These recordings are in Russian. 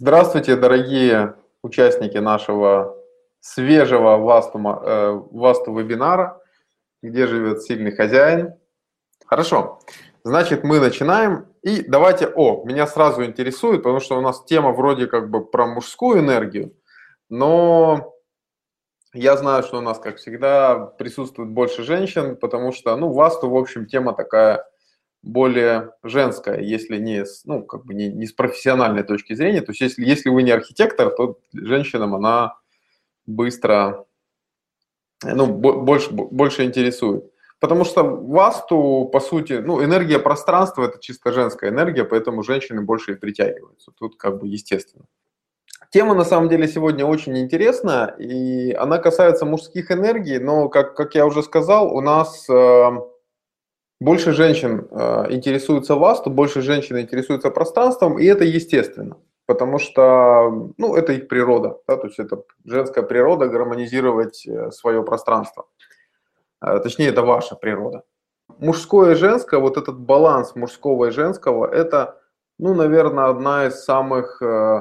Здравствуйте, дорогие участники нашего свежего Васту, э, вебинара, где живет сильный хозяин. Хорошо, значит мы начинаем. И давайте, о, меня сразу интересует, потому что у нас тема вроде как бы про мужскую энергию, но я знаю, что у нас, как всегда, присутствует больше женщин, потому что, ну, Васту, в общем, тема такая более женская, если не с, ну, как бы не, не с профессиональной точки зрения. То есть если, если вы не архитектор, то женщинам она быстро, ну, больше, больше интересует. Потому что васту, по сути, ну, энергия пространства – это чисто женская энергия, поэтому женщины больше и притягиваются. Тут как бы естественно. Тема на самом деле сегодня очень интересная, и она касается мужских энергий, но, как, как я уже сказал, у нас э, больше женщин э, интересуются васту, больше женщин интересуются пространством, и это естественно, потому что ну, это их природа, да, то есть это женская природа гармонизировать э, свое пространство. Э, точнее, это ваша природа. Мужское и женское, вот этот баланс мужского и женского, это, ну, наверное, одна из самых э,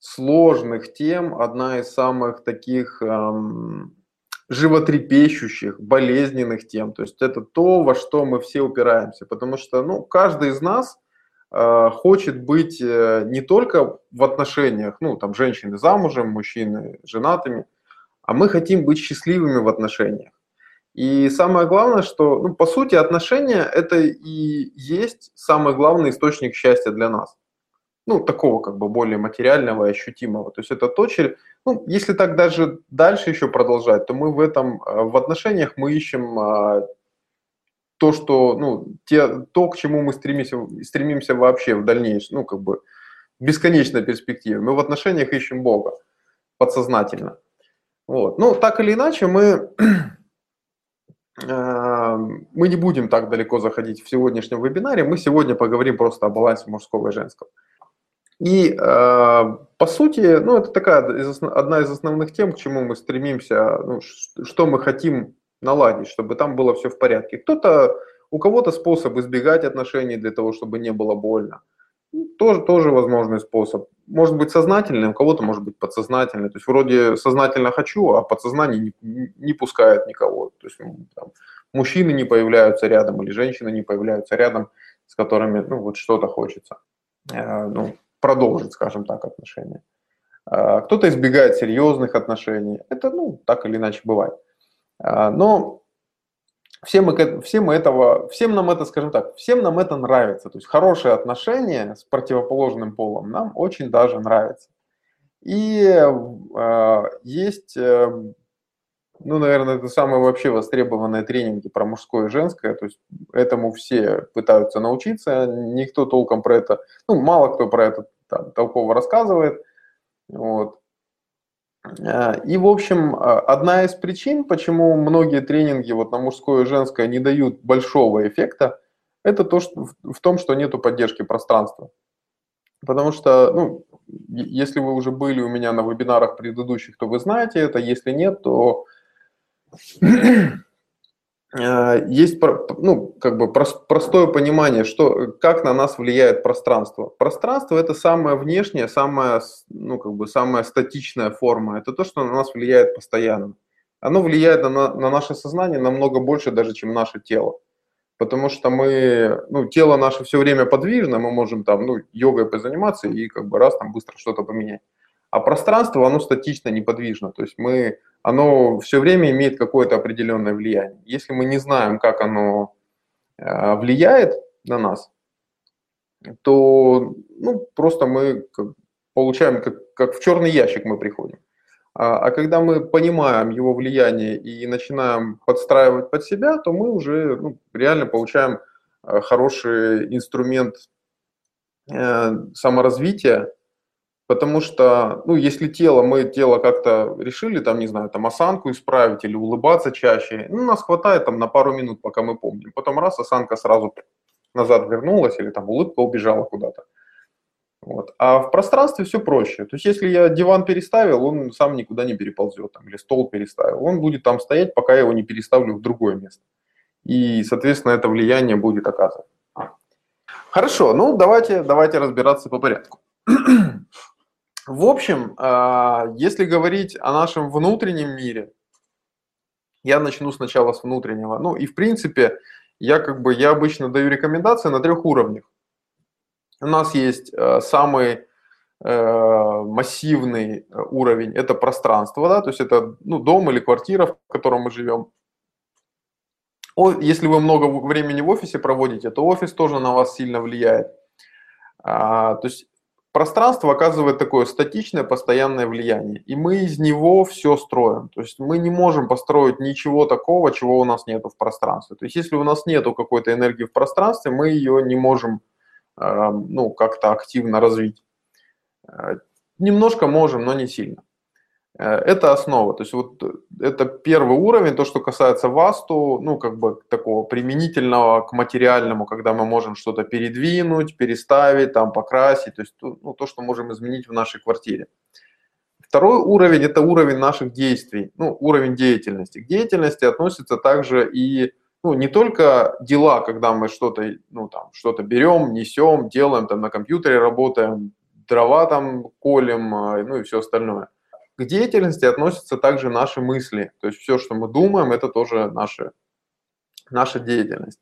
сложных тем, одна из самых таких... Эм, животрепещущих, болезненных тем. То есть это то, во что мы все упираемся, потому что ну, каждый из нас э, хочет быть э, не только в отношениях, ну там женщины замужем, мужчины женатыми, а мы хотим быть счастливыми в отношениях. И самое главное, что, ну, по сути, отношения – это и есть самый главный источник счастья для нас ну, такого как бы более материального и ощутимого. То есть это то, ну, если так даже дальше еще продолжать, то мы в этом, э, в отношениях мы ищем а, то, что, ну, те, то, к чему мы стремимся, стремимся вообще в дальнейшем, ну, как бы бесконечной перспективе. Мы в отношениях ищем Бога подсознательно. Вот. Ну, так или иначе, мы, э, мы не будем так далеко заходить в сегодняшнем вебинаре. Мы сегодня поговорим просто о балансе мужского и женского. И э, по сути, ну, это такая одна из основных тем, к чему мы стремимся, ну, что мы хотим наладить, чтобы там было все в порядке. Кто-то, у кого-то способ избегать отношений для того, чтобы не было больно. Ну, тоже, тоже возможный способ. Может быть сознательный, у кого-то может быть подсознательный. То есть вроде сознательно хочу, а подсознание не, не пускает никого. То есть ну, там, мужчины не появляются рядом или женщины не появляются рядом, с которыми ну, вот что-то хочется. Э, ну, продолжить, скажем так, отношения. А, кто-то избегает серьезных отношений. Это, ну, так или иначе бывает. А, но всем, мы, всем, этого, всем нам это, скажем так, всем нам это нравится. То есть хорошие отношения с противоположным полом нам очень даже нравятся. И э, есть э, ну, наверное, это самые вообще востребованные тренинги про мужское и женское. То есть этому все пытаются научиться. Никто толком про это, ну, мало кто про это там, толково рассказывает. Вот. А, и, в общем, а, одна из причин, почему многие тренинги вот на мужское и женское не дают большого эффекта, это то, что, в том, что нету поддержки пространства. Потому что, ну, если вы уже были у меня на вебинарах предыдущих, то вы знаете это. Если нет, то Э, есть ну, как бы простое понимание, что, как на нас влияет пространство. Пространство – это самая внешняя, самая, ну, как бы самая статичная форма. Это то, что на нас влияет постоянно. Оно влияет на, на наше сознание намного больше даже, чем наше тело. Потому что мы, ну, тело наше все время подвижно, мы можем там, ну, йогой позаниматься и как бы раз там быстро что-то поменять. А пространство, оно статично, неподвижно. То есть мы оно все время имеет какое-то определенное влияние. Если мы не знаем, как оно э, влияет на нас, то ну, просто мы получаем, как, как в черный ящик мы приходим. А, а когда мы понимаем его влияние и начинаем подстраивать под себя, то мы уже ну, реально получаем э, хороший инструмент э, саморазвития, Потому что, ну, если тело, мы тело как-то решили, там, не знаю, там, осанку исправить или улыбаться чаще, ну, нас хватает там на пару минут, пока мы помним. Потом раз, осанка сразу назад вернулась или там улыбка убежала куда-то. Вот. А в пространстве все проще. То есть, если я диван переставил, он сам никуда не переползет, там, или стол переставил. Он будет там стоять, пока я его не переставлю в другое место. И, соответственно, это влияние будет оказывать. Хорошо, ну давайте, давайте разбираться по порядку. В общем, а, если говорить о нашем внутреннем мире, я начну сначала с внутреннего. Ну и в принципе, я как бы, я обычно даю рекомендации на трех уровнях. У нас есть э, самый э, массивный уровень, это пространство, да, то есть это ну, дом или квартира, в котором мы живем. Если вы много времени в офисе проводите, то офис тоже на вас сильно влияет. А, то есть пространство оказывает такое статичное, постоянное влияние, и мы из него все строим. То есть мы не можем построить ничего такого, чего у нас нету в пространстве. То есть если у нас нету какой-то энергии в пространстве, мы ее не можем э, ну, как-то активно развить. Э, немножко можем, но не сильно. Э, это основа. То есть вот это первый уровень, то, что касается васту, ну, как бы такого применительного к материальному, когда мы можем что-то передвинуть, переставить, там, покрасить, то есть ну, то, что можем изменить в нашей квартире. Второй уровень – это уровень наших действий, ну, уровень деятельности. К деятельности относится также и ну, не только дела, когда мы что-то, ну, там, что-то берем, несем, делаем, там, на компьютере работаем, дрова там колем, э, ну, и все остальное – к деятельности относятся также наши мысли. То есть все, что мы думаем, это тоже наши, наша деятельность.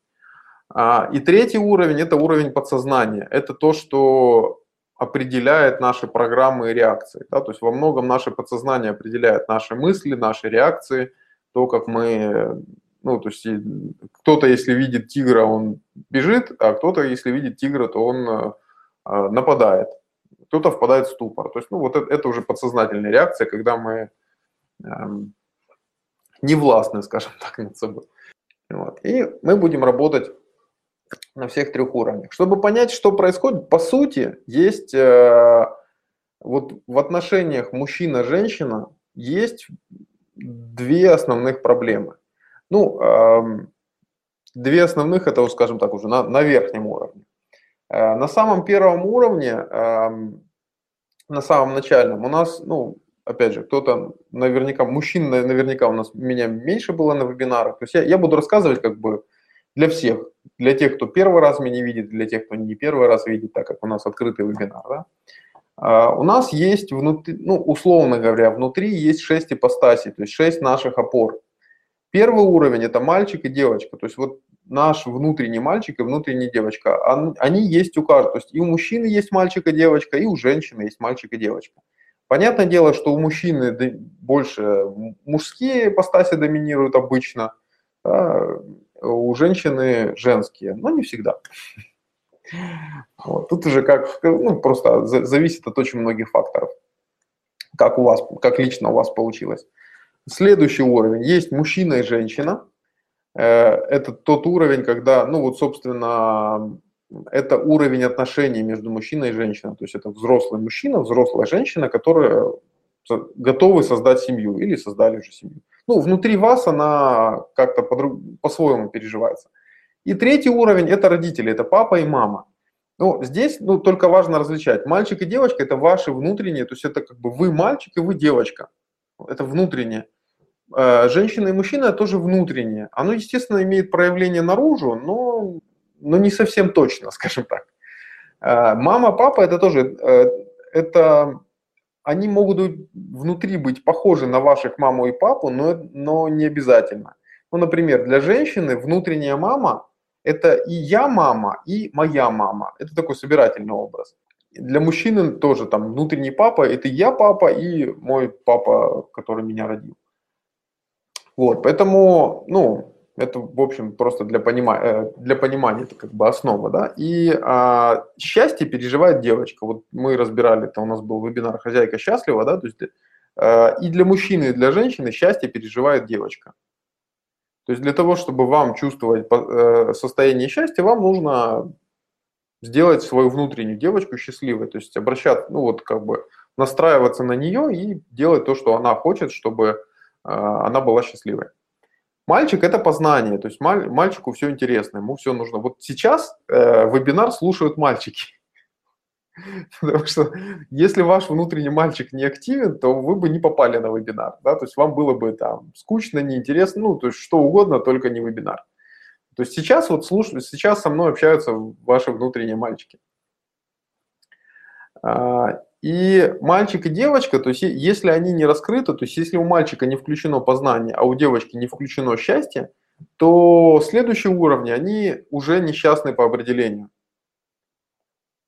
А, и третий уровень – это уровень подсознания. Это то, что определяет наши программы и реакции. Да? То есть во многом наше подсознание определяет наши мысли, наши реакции, то, как мы, ну, то есть кто-то, если видит тигра, он бежит, а кто-то, если видит тигра, то он э, нападает кто-то впадает в ступор. То есть, ну, вот это, это уже подсознательная реакция, когда мы эм, не властны, скажем так, над собой. Вот. И мы будем работать на всех трех уровнях. Чтобы понять, что происходит, по сути, есть э, вот в отношениях мужчина-женщина есть две основных проблемы. Ну, э, две основных, это, скажем так, уже на, на верхнем уровне. Э, на самом первом уровне, на самом начальном, у нас, ну, опять же, кто-то наверняка, мужчин наверняка у нас, меня меньше было на вебинарах. То есть я, я буду рассказывать как бы для всех, для тех, кто первый раз меня видит, для тех, кто не первый раз видит, так как у нас открытый вебинар. Да? Uh, у нас есть внутри, ну, условно говоря, внутри есть шесть ипостасей, то есть шесть наших опор. Первый уровень – это мальчик и девочка. То есть вот наш внутренний мальчик и внутренняя девочка, они есть у каждого. То есть и у мужчины есть мальчик и девочка, и у женщины есть мальчик и девочка. Понятное дело, что у мужчины больше мужские ипостаси доминируют обычно, а у женщины женские, но не всегда. Вот. Тут уже как, ну, просто зависит от очень многих факторов, как у вас, как лично у вас получилось. Следующий уровень. Есть мужчина и женщина. Э, это тот уровень, когда, ну вот, собственно, это уровень отношений между мужчиной и женщиной. То есть это взрослый мужчина, взрослая женщина, которые готовы создать семью или создали уже семью. Ну, внутри вас она как-то по-своему переживается. И третий уровень – это родители, это папа и мама. Ну, здесь ну, только важно различать. Мальчик и девочка – это ваши внутренние, то есть это как бы вы мальчик и вы девочка. Это внутреннее. Э, женщина и мужчина тоже внутреннее. Оно, естественно, имеет проявление наружу, но, но не совсем точно, скажем так. Э, мама, папа это тоже, э, это, они могут внутри быть похожи на ваших маму и папу, но, но не обязательно. Ну, например, для женщины внутренняя мама – это и я мама, и моя мама. Это такой собирательный образ. Для мужчины тоже там внутренний папа – это я папа и мой папа, который меня родил. Вот, поэтому, ну, это, в общем, просто для, понима... Э, для понимания, это как бы основа, да. И а, счастье переживает девочка. Вот мы разбирали, это у нас был вебинар «Хозяйка счастлива», да, то есть а, и для мужчины, и для женщины счастье переживает девочка. То есть для того, чтобы вам чувствовать э, состояние счастья, вам нужно сделать свою внутреннюю девочку счастливой, то есть обращаться, ну вот как бы настраиваться на нее и делать то, что она хочет, чтобы она была счастливой. Мальчик – это познание, то есть маль, мальчику все интересно, ему все нужно. Вот сейчас э, вебинар слушают мальчики. Потому что если ваш внутренний мальчик не активен, то вы бы не попали на вебинар. Да? То есть вам было бы там скучно, неинтересно, ну, то есть что угодно, только не вебинар. То есть сейчас вот слушают, сейчас со мной общаются ваши внутренние мальчики. И мальчик и девочка, то есть если они не раскрыты, то есть если у мальчика не включено познание, а у девочки не включено счастье, то следующие уровни, они уже несчастны по определению.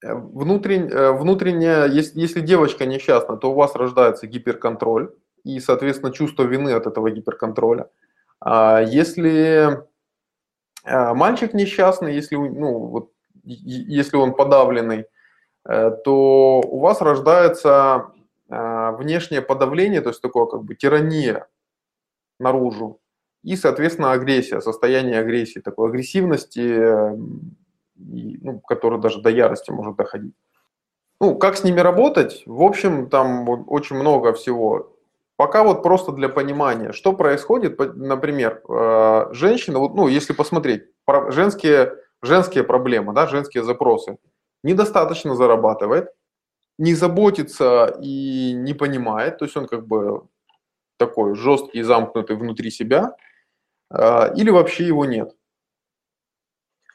Внутренне, э, внутренне если, если девочка несчастна, то у вас рождается гиперконтроль и, соответственно, чувство вины от этого гиперконтроля. А если э, мальчик несчастный, если, ну, вот, если он подавленный, Э, то у вас рождается э, внешнее подавление, то есть такое как бы тирания наружу, и, соответственно, агрессия, состояние агрессии, такой агрессивности, ну, которая даже до ярости может доходить. Ну, как с ними работать? В общем, там очень много всего. Пока вот просто для понимания, что происходит, например, э, женщина, вот, ну, если посмотреть, женские, женские проблемы, да, женские запросы – недостаточно зарабатывает, не заботится и не понимает, то есть он как бы такой жесткий замкнутый внутри себя, а, или вообще его нет.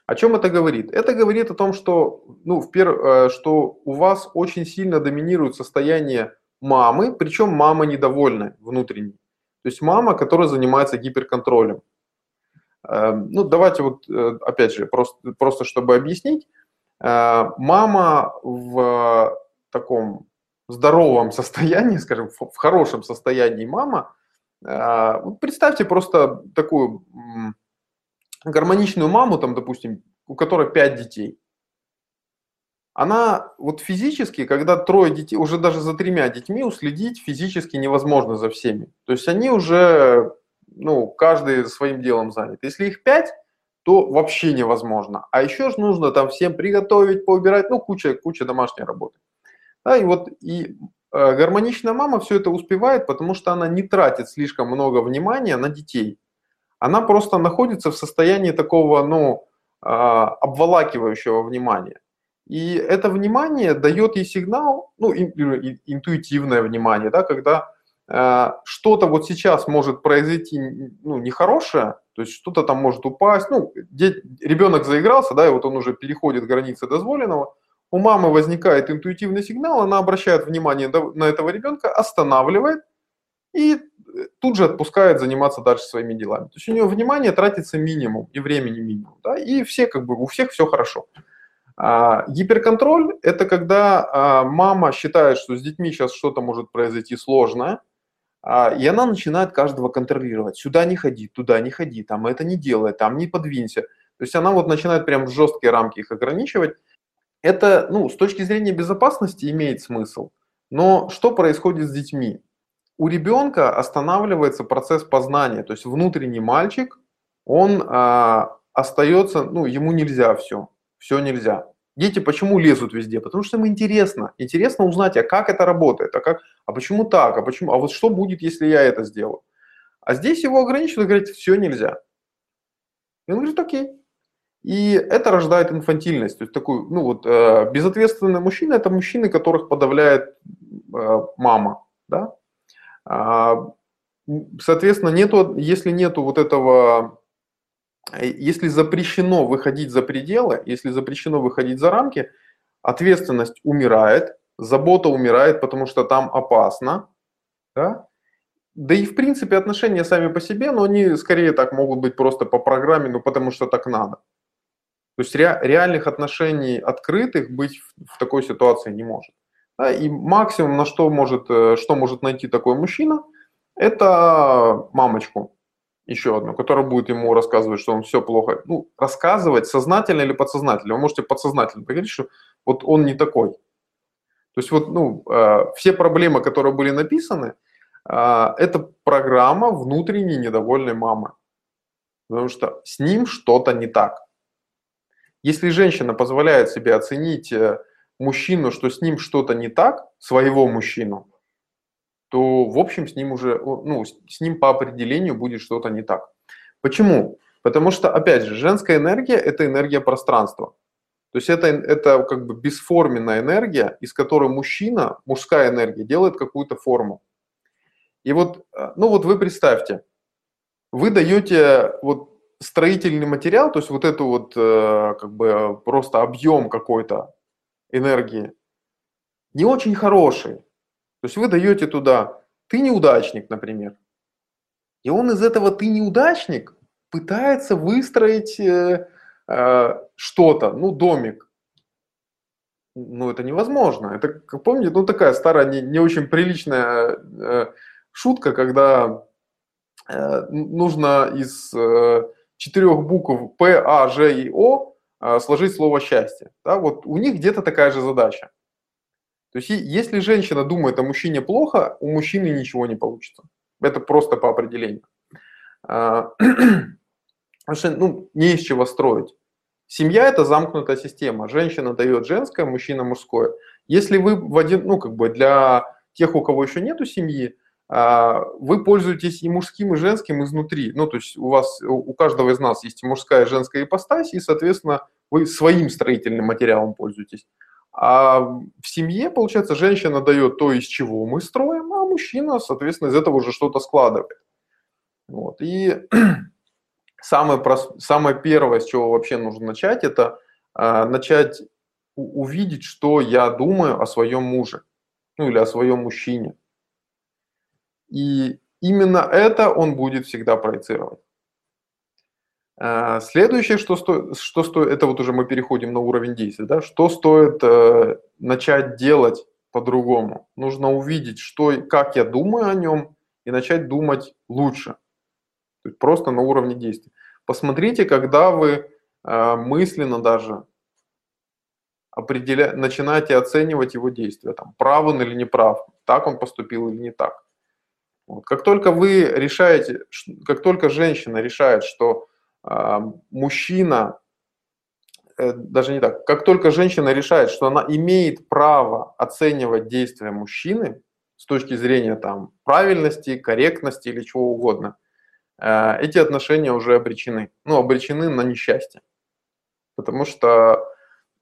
О чем это говорит? Это говорит о том, что, ну, в пер... Э, что у вас очень сильно доминирует состояние мамы, причем мама недовольная внутренне. То есть мама, которая занимается гиперконтролем. Эм, ну, давайте вот, э, опять же, просто, просто чтобы объяснить, Э, мама в таком здоровом состоянии, скажем, в хорошем состоянии мама, э, представьте просто такую гармоничную маму, там, допустим, у которой пять детей. Она вот физически, когда трое детей, уже даже за тремя детьми уследить физически невозможно за всеми. То есть они уже, ну, каждый своим делом занят. Если их пять, то вообще невозможно. А еще же нужно там всем приготовить, поубирать, ну, куча, куча домашней работы. Да, и вот и э, гармоничная мама все это успевает, потому что она не тратит слишком много внимания на детей. Она просто находится в состоянии такого, ну, э, обволакивающего внимания. И это внимание дает ей сигнал, ну, интуитивное внимание, да, когда э, что-то вот сейчас может произойти, ну, нехорошее, то есть что-то там может упасть. Ну, ребенок заигрался, да, и вот он уже переходит границы дозволенного. У мамы возникает интуитивный сигнал, она обращает внимание на этого ребенка, останавливает и э, тут же отпускает заниматься дальше своими делами. То есть у нее внимание тратится минимум и времени минимум. Да, и все как бы, у всех все хорошо. А, гиперконтроль – это когда а, мама считает, что с детьми сейчас что-то может произойти сложное, и она начинает каждого контролировать. Сюда не ходи, туда не ходи, там это не делай, там не подвинься. То есть она вот начинает прям в жесткие рамки их ограничивать. Это, ну, с точки зрения безопасности имеет смысл. Но что происходит с детьми? У ребенка останавливается процесс познания, то есть внутренний мальчик, он а, остается, ну, ему нельзя все, все нельзя. Дети почему лезут везде? Потому что им интересно. Интересно узнать, а как это работает, а, как, а почему так, а почему, а вот что будет, если я это сделаю. А здесь его ограничивают, говорят, все нельзя. И он говорит, окей. И это рождает инфантильность. То есть такой, ну вот, э, безответственный мужчина – это мужчины, которых подавляет э, мама, да. А, соответственно, нету, если нету вот этого если запрещено выходить за пределы, если запрещено выходить за рамки, ответственность умирает, забота умирает, потому что там опасно, да? Да и в принципе отношения сами по себе, но они скорее так могут быть просто по программе, ну потому что так надо. То есть ре, реальных отношений открытых быть в, в такой ситуации не может. Да? И максимум, на что может, э, что может найти такой мужчина, это мамочку, еще одну, которая будет ему рассказывать, что он все плохо. Ну, рассказывать сознательно или подсознательно. Вы можете подсознательно поговорить, что вот он не такой. То есть вот, ну, э, все проблемы, которые были написаны, э, это программа внутренней недовольной мамы. Потому что с ним что-то не так. Если женщина позволяет себе оценить э, мужчину, что с ним что-то не так, своего мужчину, то, в общем, с ним уже, ну, с ним по определению будет что-то не так. Почему? Потому что, опять же, женская энергия – это энергия пространства. То есть это, это как бы бесформенная энергия, из которой мужчина, мужская энергия, делает какую-то форму. И вот, э, ну вот вы представьте, вы даете вот строительный материал, то есть вот эту вот э, как бы просто объем какой-то энергии, не очень хороший. То есть вы даете туда, ты неудачник, например. И он из этого ты неудачник пытается выстроить э, э, что-то, ну, домик. Ну, это невозможно. Это, как помните, ну, такая старая, не, не очень приличная э, шутка, когда э, нужно из э, четырех букв П, А, Ж и О э, сложить слово счастье. Да, вот у них где-то такая же задача. То есть, если женщина думает о мужчине плохо, у мужчины ничего не получится. Это просто по определению. А, потому что ну, не из чего строить. Семья – это замкнутая система. Женщина дает женское, мужчина – мужское. Если вы в один, ну, как бы для тех, у кого еще нету семьи, а, вы пользуетесь и мужским, и женским изнутри. Ну, то есть у вас, у каждого из нас есть мужская и женская ипостась, и, соответственно, вы своим строительным материалом пользуетесь. А в семье, получается, женщина дает то, из чего мы строим, а мужчина, соответственно, из этого уже что-то складывает. Вот. И самое, прост... самое первое, с чего вообще нужно начать, это э, начать увидеть, что я думаю о своем муже, ну или о своем мужчине. И именно это он будет всегда проецировать. А, следующее, что стоит, что стоит, это вот уже мы переходим на уровень действия, да, что стоит э, начать делать по-другому. Нужно увидеть, что, как я думаю о нем, и начать думать лучше. То есть просто на уровне действия. Посмотрите, когда вы э, мысленно даже определя... начинаете оценивать его действия, там, прав он или не прав, так он поступил или не так. Вот. Как только вы решаете, как только женщина решает, что мужчина, э, даже не так, как только женщина решает, что она имеет право оценивать действия мужчины с точки зрения там правильности, корректности или чего угодно, э, эти отношения уже обречены. Ну, обречены на несчастье. Потому что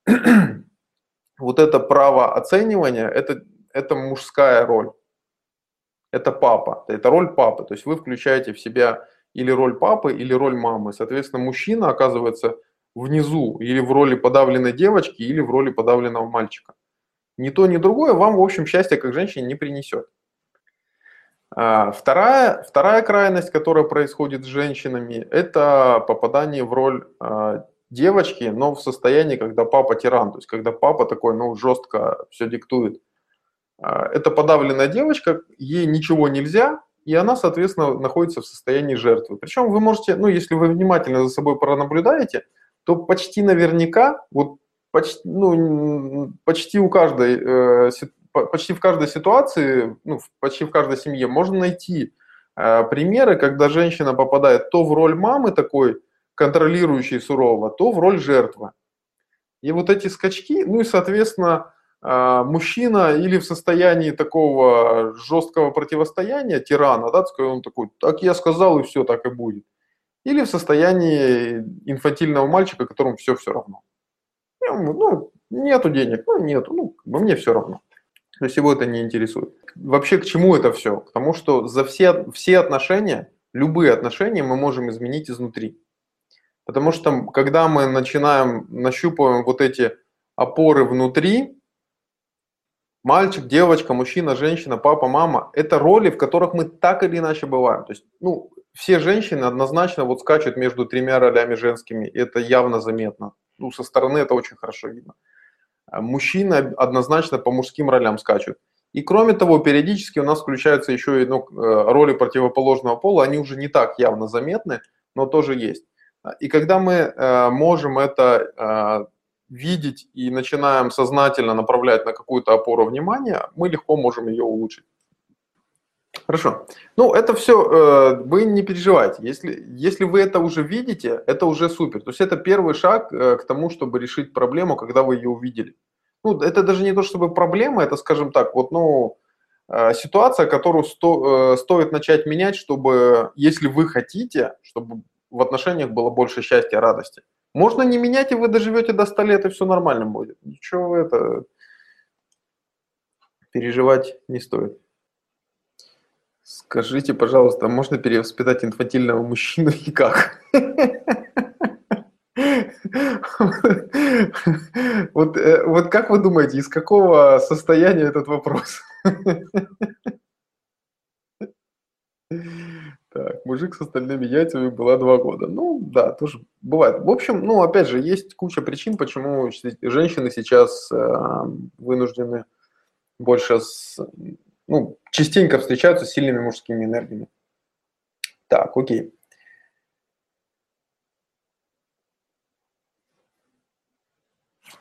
вот это право оценивания, это, это мужская роль. Это папа, это роль папы. То есть вы включаете в себя или роль папы, или роль мамы. Соответственно, мужчина оказывается внизу или в роли подавленной девочки, или в роли подавленного мальчика. Ни то, ни другое вам, в общем, счастье как женщине не принесет. А, вторая, вторая крайность, которая происходит с женщинами, это попадание в роль а, девочки, но в состоянии, когда папа тиран, то есть когда папа такой, ну, жестко все диктует. А, это подавленная девочка, ей ничего нельзя, и она, соответственно, находится в состоянии жертвы. Причем вы можете, ну, если вы внимательно за собой пронаблюдаете, то почти наверняка, вот почти, ну, почти у каждой, э, почти в каждой ситуации, ну, почти в каждой семье можно найти э, примеры, когда женщина попадает то в роль мамы такой, контролирующей сурово, то в роль жертвы. И вот эти скачки, ну и, соответственно, мужчина или в состоянии такого жесткого противостояния, тирана, да, он такой, так я сказал и все, так и будет. Или в состоянии инфантильного мальчика, которому все все равно. Ну, нету денег, ну, нету, ну, мне все равно. То есть его это не интересует. Вообще к чему это все? К тому, что за все, все отношения, любые отношения мы можем изменить изнутри. Потому что когда мы начинаем, нащупываем вот эти опоры внутри, мальчик, девочка, мужчина, женщина, папа, мама – это роли, в которых мы так или иначе бываем. То есть, ну, все женщины однозначно вот скачут между тремя ролями женскими, и это явно заметно. Ну, со стороны это очень хорошо видно. А мужчины однозначно по мужским ролям скачут. И кроме того, периодически у нас включаются еще и ну, э, роли противоположного пола, они уже не так явно заметны, но тоже есть. И когда мы э, можем это э, видеть и начинаем сознательно направлять на какую-то опору внимания, мы легко можем ее улучшить. Хорошо. Ну, это все, э, вы не переживайте. Если, если вы это уже видите, это уже супер. То есть это первый шаг э, к тому, чтобы решить проблему, когда вы ее увидели. Ну, это даже не то, чтобы проблема, это, скажем так, вот, ну, э, ситуация, которую сто, стоит начать менять, чтобы, если вы хотите, чтобы в отношениях было больше счастья, радости. Можно не менять, и вы доживете до 100 лет, и все нормально будет. Ничего это переживать не стоит. Скажите, пожалуйста, а можно перевоспитать инфантильного мужчину и как? Вот, э, вот как вы думаете, из какого состояния этот вопрос? Так, мужик с остальными яйцами была два года. Ну, да, тоже бывает. В общем, ну, опять же, есть куча причин, почему женщины сейчас э, вынуждены больше с, ну, частенько встречаются с сильными мужскими энергиями. Так, окей.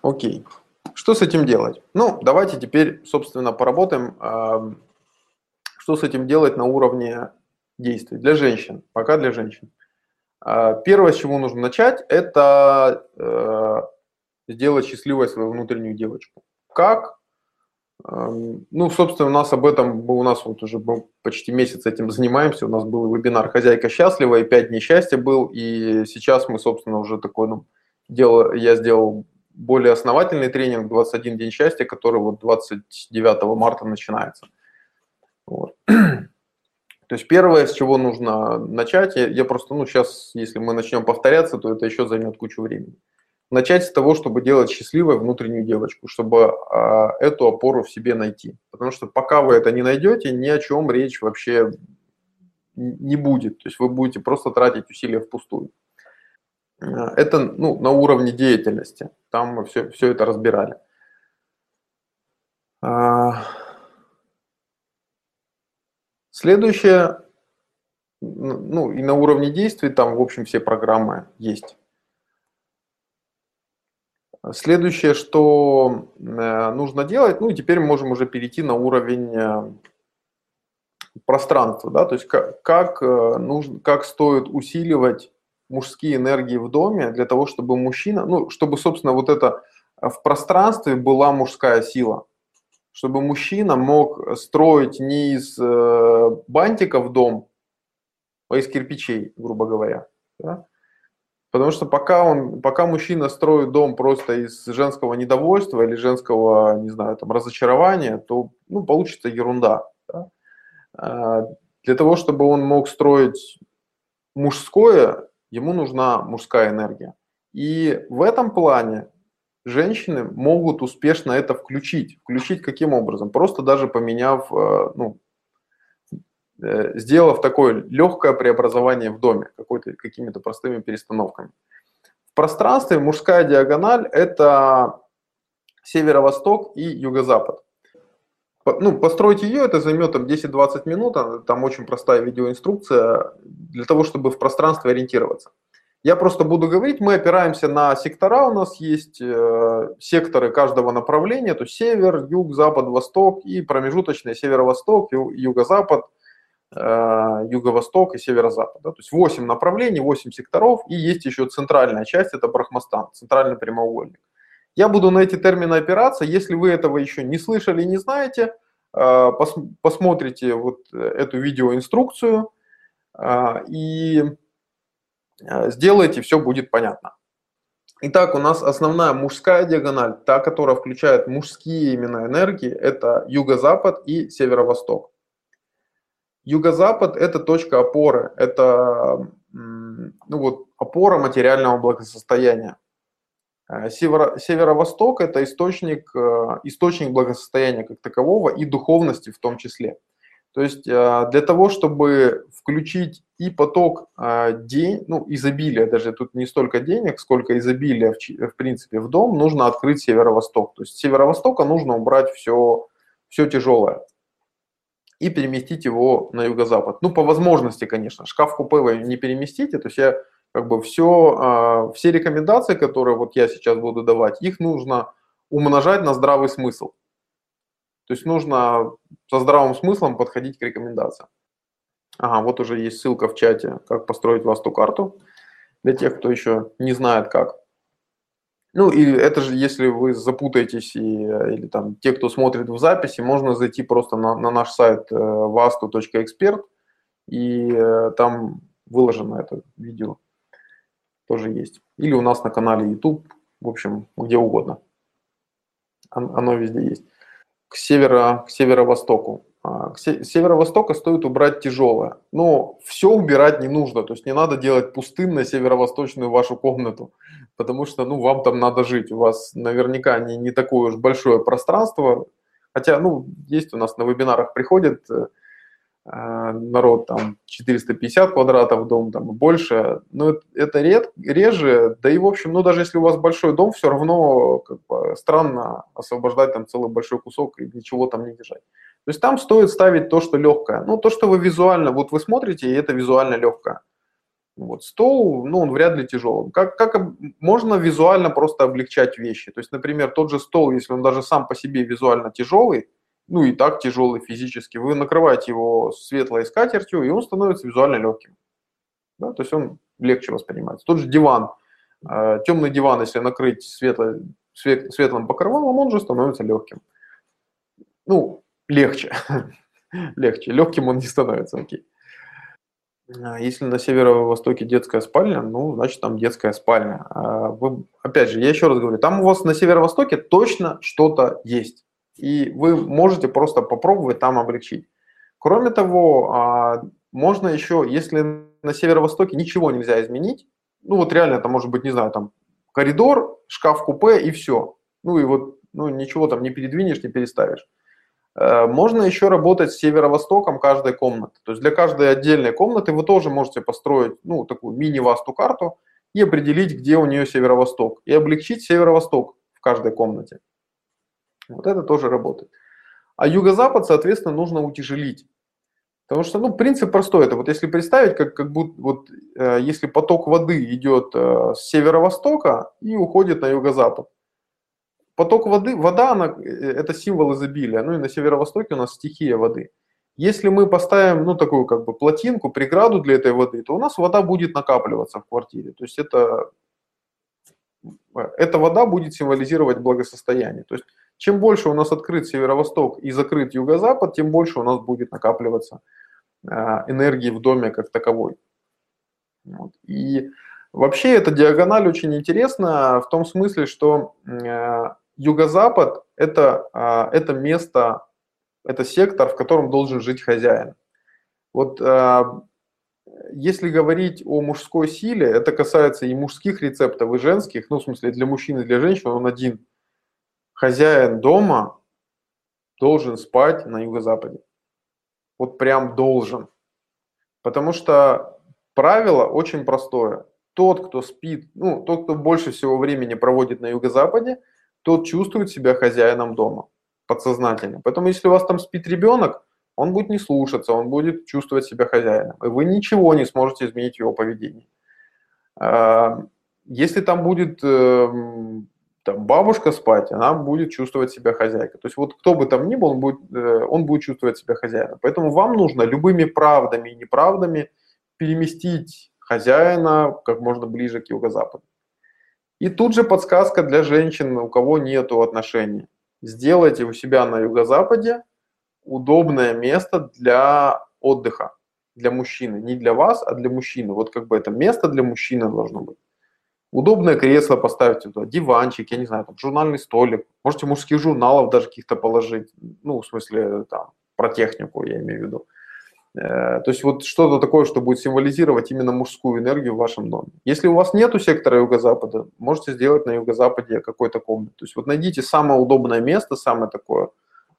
Окей. Что с этим делать? Ну, давайте теперь, собственно, поработаем, э, что с этим делать на уровне действий для женщин, пока для женщин. А, первое, с чего нужно начать, это э, сделать счастливой свою внутреннюю девочку. Как? Эм, ну, собственно, у нас об этом, у нас вот уже почти месяц этим занимаемся, у нас был вебинар «Хозяйка счастлива» и «Пять дней счастья» был, и сейчас мы, собственно, уже такой, ну, дело, я сделал более основательный тренинг «21 день счастья», который вот 29 марта начинается. Вот. То есть первое, с чего нужно начать, я, я просто, ну сейчас, если мы начнем повторяться, то это еще займет кучу времени. Начать с того, чтобы делать счастливой внутреннюю девочку, чтобы а, эту опору в себе найти. Потому что пока вы это не найдете, ни о чем речь вообще не будет. То есть вы будете просто тратить усилия впустую. Это ну, на уровне деятельности. Там мы все, все это разбирали. Следующее, ну и на уровне действий там, в общем, все программы есть. Следующее, что э, нужно делать, ну и теперь мы можем уже перейти на уровень э, пространства, да, то есть как, как, э, нужно, как стоит усиливать мужские энергии в доме для того, чтобы мужчина, ну, чтобы, собственно, вот это в пространстве была мужская сила чтобы мужчина мог строить не из э, бантиков дом, а из кирпичей, грубо говоря. Да? Потому что пока, он, пока мужчина строит дом просто из женского недовольства или женского, не знаю, там, разочарования, то ну, получится ерунда. Да? А, для того, чтобы он мог строить мужское, ему нужна мужская энергия. И в этом плане женщины могут успешно это включить. Включить каким образом? Просто даже поменяв, э, ну, э, сделав такое легкое преобразование в доме, какими-то простыми перестановками. В пространстве мужская диагональ – это северо-восток и юго-запад. Ну, построить ее, это займет там 10-20 минут, там очень простая видеоинструкция для того, чтобы в пространстве ориентироваться. Я просто буду говорить, мы опираемся на сектора, у нас есть э, секторы каждого направления, то есть север, юг, запад, восток и промежуточные северо-восток, юго-запад, э, юго-восток и северо-запад. Да? То есть 8 направлений, 8 секторов и есть еще центральная часть, это Брахмастан, центральный прямоугольник. Я буду на эти термины опираться, если вы этого еще не слышали, не знаете, э, пос, посмотрите вот эту видеоинструкцию э, и Э, сделайте, все будет понятно. Итак, у нас основная мужская диагональ, та, которая включает мужские именно энергии, это юго-запад и северо-восток. Юго-запад – это точка опоры, это ну вот, опора материального благосостояния. Э, северо- северо-восток – это источник, э, источник благосостояния как такового и духовности в том числе. То есть для того, чтобы включить и поток а, день, ну, изобилия, даже тут не столько денег, сколько изобилия, в, в принципе, в дом, нужно открыть северо-восток. То есть с северо-востока нужно убрать все, все тяжелое и переместить его на юго-запад. Ну, по возможности, конечно. Шкаф-купе вы не переместите, то есть я как бы все, а, все рекомендации, которые вот я сейчас буду давать, их нужно умножать на здравый смысл. То есть нужно со здравым смыслом подходить к рекомендациям. Ага, вот уже есть ссылка в чате, как построить васту карту для тех, кто еще не знает как. Ну и это же, если вы запутаетесь и, или там те, кто смотрит в записи, можно зайти просто на, на наш сайт vastu.expert э, и э, там выложено это видео тоже есть. Или у нас на канале YouTube, в общем, где угодно. Оно везде есть. К, северо, к северо-востоку а, с северо-востока стоит убрать тяжелое. Но все убирать не нужно, то есть не надо делать пустынно северо-восточную вашу комнату. потому что, ну, вам там надо жить, у вас наверняка не, не такое уж большое пространство, хотя, ну, есть у нас на вебинарах приходит э, э народ, там, 450 квадратов дом, там, больше, но это, это ред, реже, да и, в общем, ну, даже если у вас большой дом, все равно, как бы, странно освобождать там целый большой кусок и ничего там не держать. То есть там стоит ставить то, что легкое, ну, то, что вы визуально, вот вы смотрите, и это визуально легкое. Вот стол, ну, он вряд ли тяжелый. Как, как можно визуально просто облегчать вещи? То есть, например, тот же стол, если он даже сам по себе визуально тяжелый, ну и так тяжелый физически, вы накрываете его светлой скатертью, и он становится визуально легким. Да? То есть он легче воспринимается. Тот же диван, э, темный диван, если накрыть светло, свет, светлым покрывалом, он же становится легким. Ну, легче. легче. Легким он не становится, окей. А, если на северо-востоке детская спальня, ну, значит, там детская спальня. А вы, опять же, я еще раз говорю, там у вас на северо-востоке точно что-то есть. И вы можете просто попробовать там облегчить. Кроме того, а, можно еще, если на северо-востоке ничего нельзя изменить, ну вот реально это может быть, не знаю, там коридор, шкаф-купе и все. Ну и вот ну, ничего там не передвинешь, не переставишь. Э, можно еще работать с северо-востоком каждой комнаты. То есть для каждой отдельной комнаты вы тоже можете построить ну, такую мини-васту карту и определить, где у нее северо-восток. И облегчить северо-восток в каждой комнате. Вот это тоже работает. А юго-запад, соответственно, нужно утяжелить. Потому что, ну, принцип простой. Это вот если представить, как, как будто вот э, если поток воды идет э, с северо-востока и уходит на юго-запад, поток воды, вода, она, э, это символ изобилия. Ну и на северо-востоке у нас стихия воды. Если мы поставим, ну, такую как бы плотинку, преграду для этой воды, то у нас вода будет накапливаться в квартире. То есть это, э, эта вода будет символизировать благосостояние. То есть чем больше у нас открыт северо-восток и закрыт юго-запад, тем больше у нас будет накапливаться э, энергии в доме как таковой. Вот. И вообще эта диагональ очень интересна в том смысле, что юго-запад это, а, это место, это сектор, в котором должен жить хозяин. Вот если говорить о мужской силе, это касается и мужских рецептов, и женских, ну, в смысле, для мужчин и для женщин он один. Хозяин дома должен спать на юго-западе. Вот прям должен. Потому что правило очень простое. Тот, кто спит, ну, тот, кто больше всего времени проводит на юго-западе, тот чувствует себя хозяином дома подсознательно. Поэтому если у вас там спит ребенок, он будет не слушаться, он будет чувствовать себя хозяином. И вы ничего не сможете изменить в его поведении. А, если там будет эм, там, бабушка спать, она будет чувствовать себя хозяйкой. То есть вот кто бы там ни был, он будет, э, он будет чувствовать себя хозяином. Поэтому вам нужно любыми правдами и неправдами переместить хозяина как можно ближе к юго-западу. И тут же подсказка для женщин, у кого нет отношений. Сделайте у себя на юго-западе удобное место для отдыха, для мужчины. Не для вас, а для мужчины. Вот как бы это место для мужчины должно быть. Удобное кресло поставьте туда, диванчик, я не знаю, там, журнальный столик. Можете мужских журналов даже каких-то положить. Ну, в смысле, там, про технику я имею в виду. Э, то есть вот что-то такое, что будет символизировать именно мужскую энергию в вашем доме. Если у вас нету сектора юго-запада, можете сделать на юго-западе какой-то комнат. То есть вот найдите самое удобное место, самое такое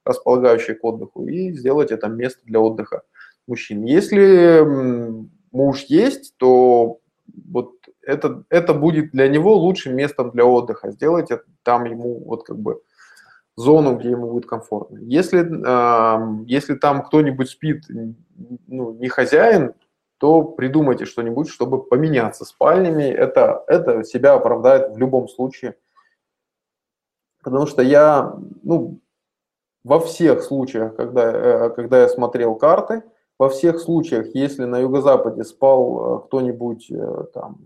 располагающее к отдыху, и сделайте это место для отдыха мужчин. Если муж есть, то это, это будет для него лучшим местом для отдыха. Сделайте там ему вот как бы зону, где ему будет комфортно. Если, э, если там кто-нибудь спит, ну, не хозяин, то придумайте что-нибудь, чтобы поменяться спальнями. Это, это себя оправдает в любом случае. Потому что я, ну, во всех случаях, когда, э, когда я смотрел карты, во всех случаях, если на юго-западе спал э, кто-нибудь, э, там,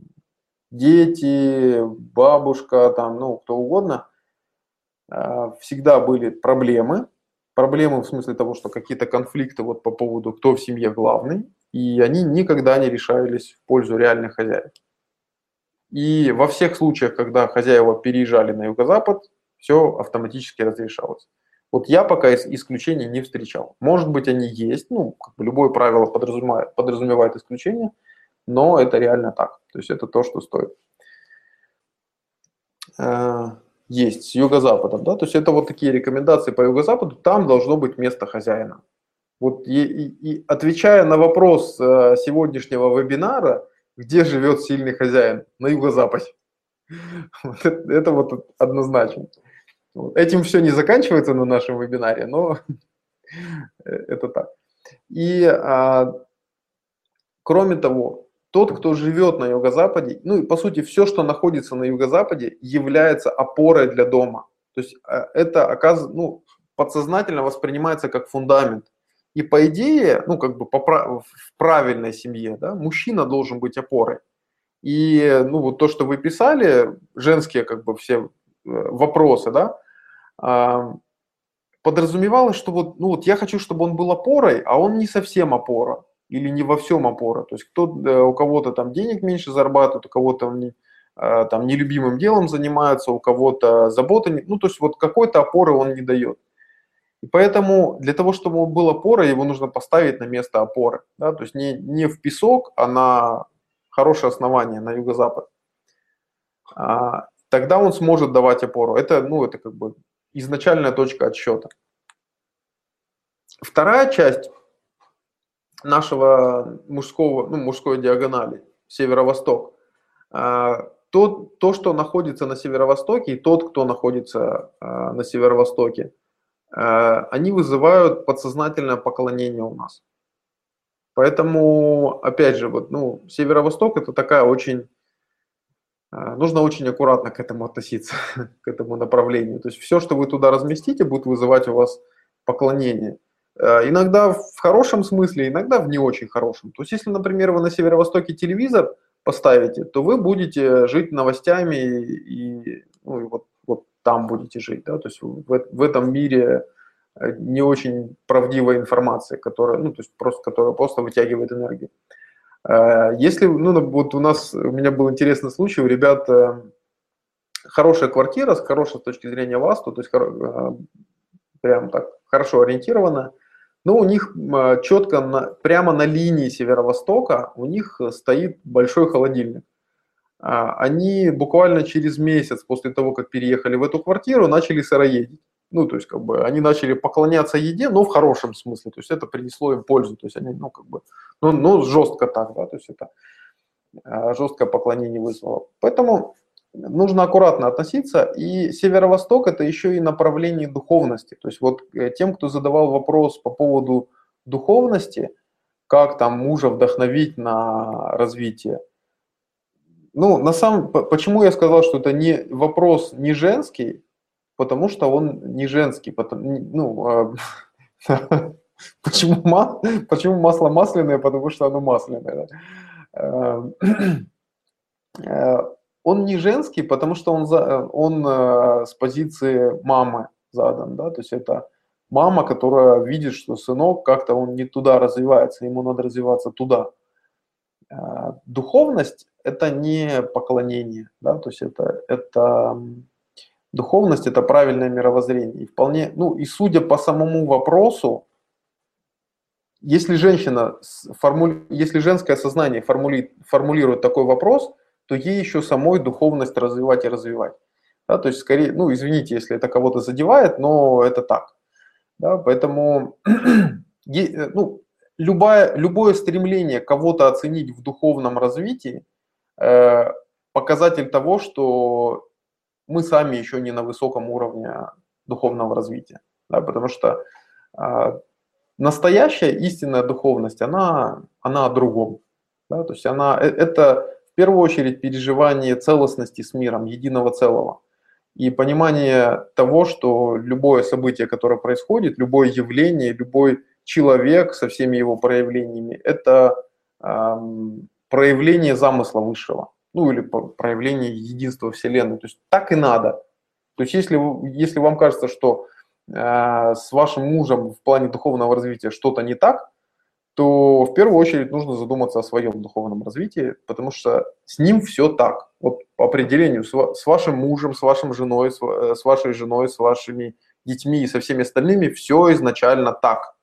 дети, бабушка, там, ну, кто угодно – а, всегда были проблемы. Проблемы в смысле того, что какие-то конфликты вот по поводу, кто в семье главный, и они никогда не решались в пользу реальных хозяев. И во всех случаях, когда хозяева переезжали на юго-запад, все автоматически разрешалось. Вот я пока исключений не встречал. Может быть, они есть, ну, как бы любое правило подразумевает, подразумевает исключение, но это реально так. То есть это то, что стоит. э, есть с юго-западом, да, то есть это вот такие рекомендации по юго-западу, там должно быть место хозяина. Вот и, и, и отвечая на вопрос э, сегодняшнего вебинара, где живет сильный хозяин? На юго-западе. Это, вот однозначно. Этим все не заканчивается на нашем вебинаре, но это так. И а, кроме того, тот, кто живет на юго-западе, ну и по сути все, что находится на юго-западе, является опорой для дома. То есть а, это оказывается, ну, подсознательно воспринимается как фундамент. И по идее, ну как бы по, в правильной семье, да, мужчина должен быть опорой. И ну вот то, что вы писали, женские как бы все э, вопросы, да, подразумевалось, что вот, ну вот я хочу, чтобы он был опорой, а он не совсем опора или не во всем опора. То есть кто, э, у кого-то там денег меньше зарабатывает, у кого-то не, э, там нелюбимым делом занимается, у кого-то забота, не, ну то есть вот какой-то опоры он не дает. И поэтому для того, чтобы был опорой, его нужно поставить на место опоры. Да? То есть не, не в песок, а на хорошее основание, на юго-запад. А, тогда он сможет давать опору. Это, ну, это как бы изначальная точка отсчета. Вторая часть нашего мужского, ну, мужской диагонали, северо-восток, а, то, то, что находится на северо-востоке, и тот, кто находится а, на северо-востоке, а, они вызывают подсознательное поклонение у нас. Поэтому, опять же, вот, ну, северо-восток это такая очень нужно очень аккуратно к этому относиться, к этому направлению. То есть все, что вы туда разместите, будет вызывать у вас поклонение. А, иногда в хорошем смысле, иногда в не очень хорошем. То есть если, например, вы на северо-востоке телевизор поставите, то вы будете жить новостями и, ну, и вот, вот там будете жить. Да? То есть в, в этом мире э, не очень правдивая информация, которая, ну, то есть просто, которая просто вытягивает энергию. Э, если, ну, вот у нас, у меня был интересный случай, у ребят э, хорошая квартира, с точки зрения ВАСТу, то есть э, прям так хорошо ориентирована, но у них четко, на, прямо на линии северо-востока у них стоит большой холодильник. Они буквально через месяц после того, как переехали в эту квартиру, начали сыроедить. Ну, то есть, как бы, они начали поклоняться еде, но в хорошем смысле. То есть, это принесло им пользу. То есть, они, ну, как бы, ну, ну жестко так, да, то есть, это а, жесткое поклонение вызвало. Поэтому нужно аккуратно относиться. И северо-восток – это еще и направление духовности. То есть, вот э, тем, кто задавал вопрос по поводу духовности, как там мужа вдохновить на развитие, ну, на самом, почему я сказал, что это не вопрос не женский, потому что он не женский. Потому, ну, а, почему, почему масло масляное? Потому что оно масляное. Э, он не женский, потому что он, за, он э, с позиции мамы задан. Да? То есть это мама, которая видит, что сынок как-то он не туда развивается, ему надо развиваться туда. Э, духовность – это не поклонение, да? то есть это, это Духовность – это правильное мировоззрение. И вполне, ну и судя по самому вопросу, если женщина, формули, если женское сознание формули, формулирует такой вопрос, то ей еще самой духовность развивать и развивать. Да, то есть скорее, ну извините, если это кого-то задевает, но это так. Да, поэтому ну, любое, любое стремление кого-то оценить в духовном развитии э, показатель того, что мы сами еще не на высоком уровне духовного развития, да, потому что э, настоящая истинная духовность, она, она о другом, да, то есть она, э, это в первую очередь переживание целостности с миром, единого целого, и понимание того, что любое событие, которое происходит, любое явление, любой человек со всеми его проявлениями, это э, проявление замысла высшего ну или проявление единства Вселенной. То есть так и надо. То есть если, если вам кажется, что э, с вашим мужем в плане духовного развития что-то не так, то в первую очередь нужно задуматься о своем духовном развитии, потому что с ним все так. Вот по определению, с, вашим мужем, с вашим женой, с, э, с вашей женой, с вашими детьми и со всеми остальными все изначально так.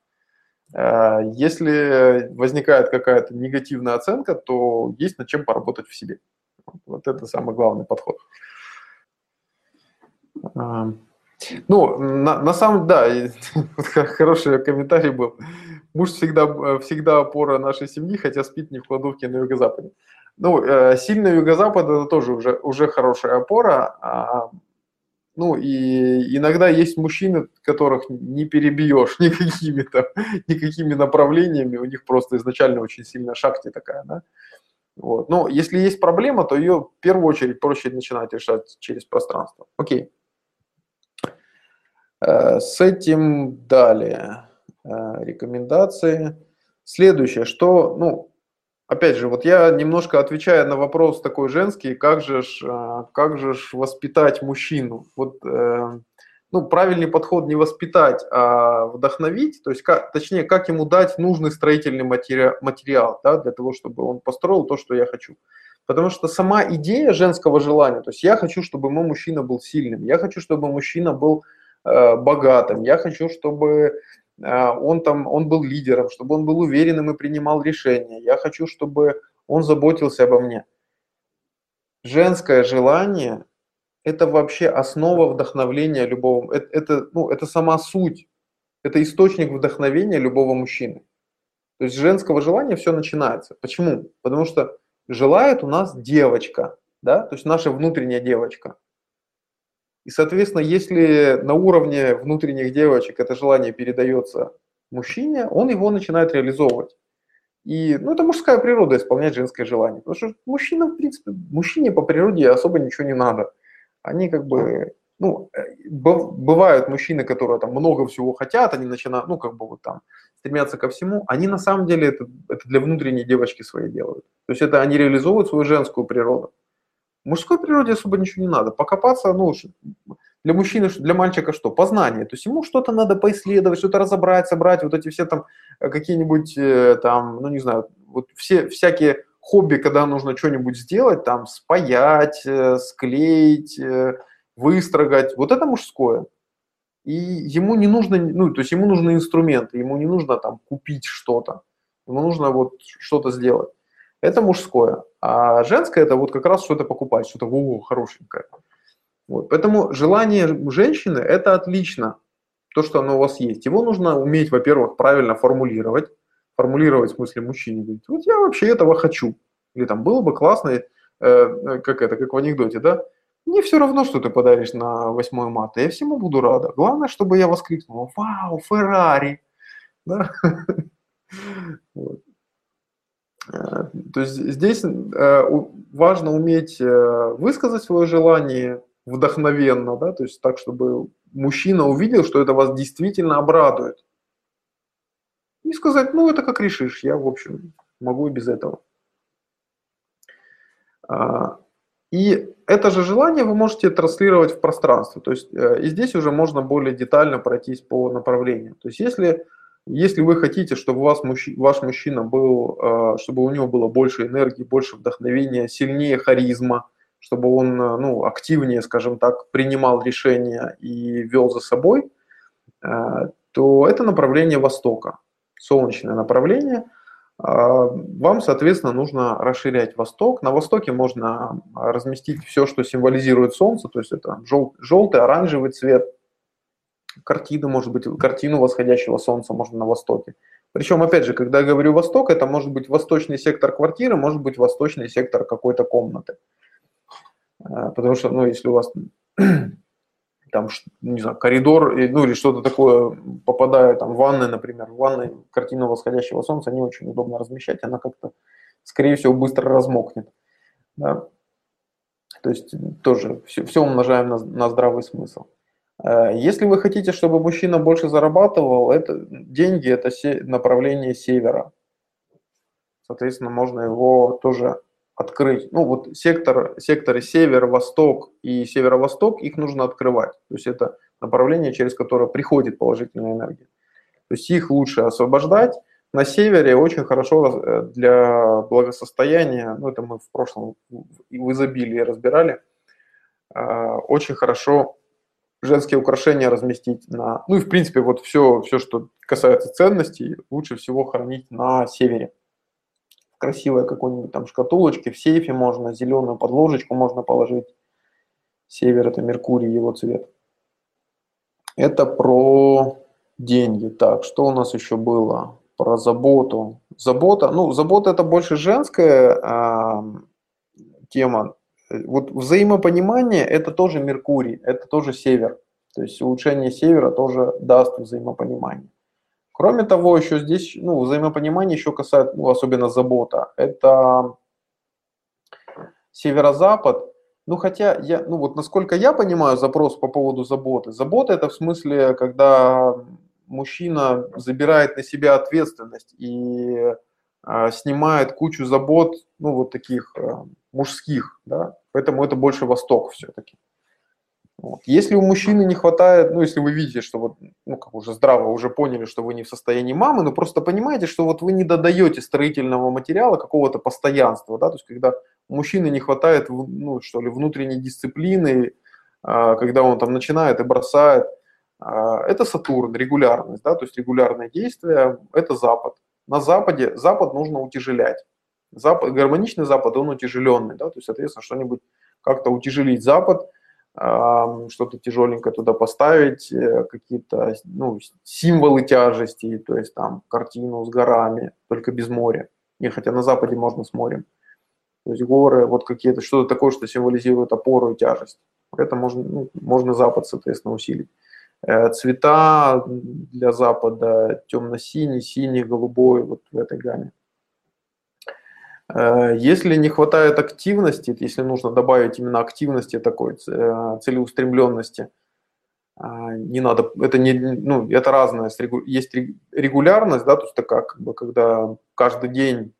Э, если возникает какая-то негативная оценка, то есть над чем поработать в себе. Вот это самый главный подход. А, ну, на, на самом да, хороший комментарий был. Муж всегда, всегда опора нашей семьи, хотя спит не в кладовке на юго-западе. Ну, э, сильный юго-запад это тоже уже, уже хорошая опора. А, ну, и иногда есть мужчины, которых не перебьешь никакими, там, никакими направлениями, у них просто изначально очень сильная шахти такая, да. Вот. Но если есть проблема, то ее в первую очередь проще начинать решать через пространство. Окей. Э, с этим далее. Э, рекомендации. Следующее, что, ну, опять же, вот я немножко отвечаю на вопрос такой женский, как же, ж, э, как же ж воспитать мужчину? Вот, ну, правильный подход не воспитать, а вдохновить, то есть, как, точнее, как ему дать нужный строительный материал, материал да, для того, чтобы он построил то, что я хочу. Потому что сама идея женского желания, то есть я хочу, чтобы мой мужчина был сильным, я хочу, чтобы мужчина был э, богатым, я хочу, чтобы э, он там, он был лидером, чтобы он был уверенным и принимал решения, я хочу, чтобы он заботился обо мне. Женское желание это вообще основа вдохновления любого, это, это, ну, это сама суть, это источник вдохновения любого мужчины. То есть с женского желания все начинается. Почему? Потому что желает у нас девочка, да, то есть наша внутренняя девочка. И, соответственно, если на уровне внутренних девочек это желание передается мужчине, он его начинает реализовывать. И, ну, это мужская природа исполнять женское желание. Потому что мужчина, в принципе, мужчине по природе особо ничего не надо они как бы, ну, э, бывают мужчины, которые там много всего хотят, они начинают, ну, как бы вот там стремятся ко всему, они на самом деле это, это для внутренней девочки своей делают. То есть это они реализовывают свою женскую природу. Мужской природе особо ничего не надо. Покопаться, ну, для мужчины, для мальчика что? Познание. То есть ему что-то надо поисследовать, что-то разобрать, собрать, вот эти все там э, какие-нибудь э, там, ну, не знаю, вот все всякие хобби, когда нужно что-нибудь сделать, там, спаять, э, склеить, выстрогать, вот это мужское. И ему не нужно, ну, то есть ему нужны инструменты, ему не нужно там купить что-то, ему нужно вот что-то сделать. Это мужское. А женское это вот как раз что-то покупать, что-то о, хорошенькое. Вот. Поэтому желание женщины это отлично, то, что оно у вас есть. Его нужно уметь, во-первых, правильно формулировать, формулировать в смысле мужчине, говорить, вот я вообще этого хочу. Или там было бы классно, э, как это, как в анекдоте, да? Мне все равно, что ты подаришь на 8 марта, я всему буду рада. Главное, чтобы я воскликнул, вау, Феррари. Да? То есть здесь э, важно уметь э, высказать свое желание вдохновенно, да, то есть так, чтобы мужчина увидел, что это вас действительно обрадует и сказать, ну, это как решишь, я, в общем, могу и без этого. А, и это же желание вы можете транслировать в пространство. То есть э, и здесь уже можно более детально пройтись по направлениям. То есть если, если вы хотите, чтобы вас ваш мужчина был, э, чтобы у него было больше энергии, больше вдохновения, сильнее харизма, чтобы он э, ну, активнее, скажем так, принимал решения и вел за собой, то это направление Востока солнечное направление, вам, соответственно, нужно расширять восток. На востоке можно разместить все, что символизирует солнце, то есть это жел, желтый, оранжевый цвет, картина, может быть, картину восходящего солнца можно на востоке. Причем, опять же, когда я говорю восток, это может быть восточный сектор квартиры, может быть восточный сектор какой-то комнаты. А, потому что, ну, если у вас там, не знаю, коридор, ну или что-то такое, попадая там в ванной, например, в ванной картину восходящего солнца не очень удобно размещать, она как-то, скорее всего, быстро размокнет. Да? То есть тоже все, все умножаем на, на здравый смысл. Э, если вы хотите, чтобы мужчина больше зарабатывал, это деньги – это направление севера. Соответственно, можно его тоже открыть. Ну вот сектор, секторы север, восток и северо-восток, их нужно открывать. То есть это направление, через которое приходит положительная энергия. То есть их лучше освобождать. На севере очень хорошо э, для благосостояния, ну это мы в прошлом в изобилии разбирали, а, очень хорошо женские украшения разместить на, ну и в принципе вот все, все, что касается ценностей, лучше всего хранить на севере красивой какой-нибудь там шкатулочке, в сейфе можно, зеленую подложечку можно положить. Север – это Меркурий, его цвет. Это про деньги. Так, что у нас еще было? Про заботу. Забота, ну, забота это больше женская э, тема. Вот взаимопонимание это тоже Меркурий, это тоже север. То есть улучшение севера тоже даст взаимопонимание. Кроме того, еще здесь, ну, взаимопонимание еще касается, ну, особенно забота. Это северо-запад, ну, хотя, я, ну, вот насколько я понимаю запрос по поводу заботы, забота это в смысле, когда мужчина забирает на себя ответственность и э, снимает кучу забот, ну, вот таких э, мужских, да, поэтому это больше Восток все-таки. Вот. Если у мужчины не хватает, ну, если вы видите, что вот, ну, как уже здраво, уже поняли, что вы не в состоянии мамы, но просто понимаете, что вот вы не додаете строительного материала какого-то постоянства, да, то есть когда у мужчины не хватает, ну, что ли, внутренней дисциплины, а, когда он там начинает и бросает, а, это Сатурн, регулярность, да, то есть регулярное действие, это Запад. На Западе Запад нужно утяжелять. Запад, гармоничный Запад, он утяжеленный, да, то есть, соответственно, что-нибудь как-то утяжелить Запад – что-то тяжеленькое туда поставить, э, какие-то ну, символы тяжести, то есть там картину с горами, только без моря. Не, хотя на Западе можно с морем. То есть горы, вот какие-то, что-то такое, что символизирует опору и тяжесть. Это можно, ну, можно Запад, соответственно, усилить. Э, цвета для Запада темно-синий, синий, голубой, вот в этой гамме. Э, если не хватает активности, если нужно добавить именно активности такой, э, целеустремленности, э, не надо, это не, ну, это разное, есть регулярность, да, то есть такая, как бы, когда каждый день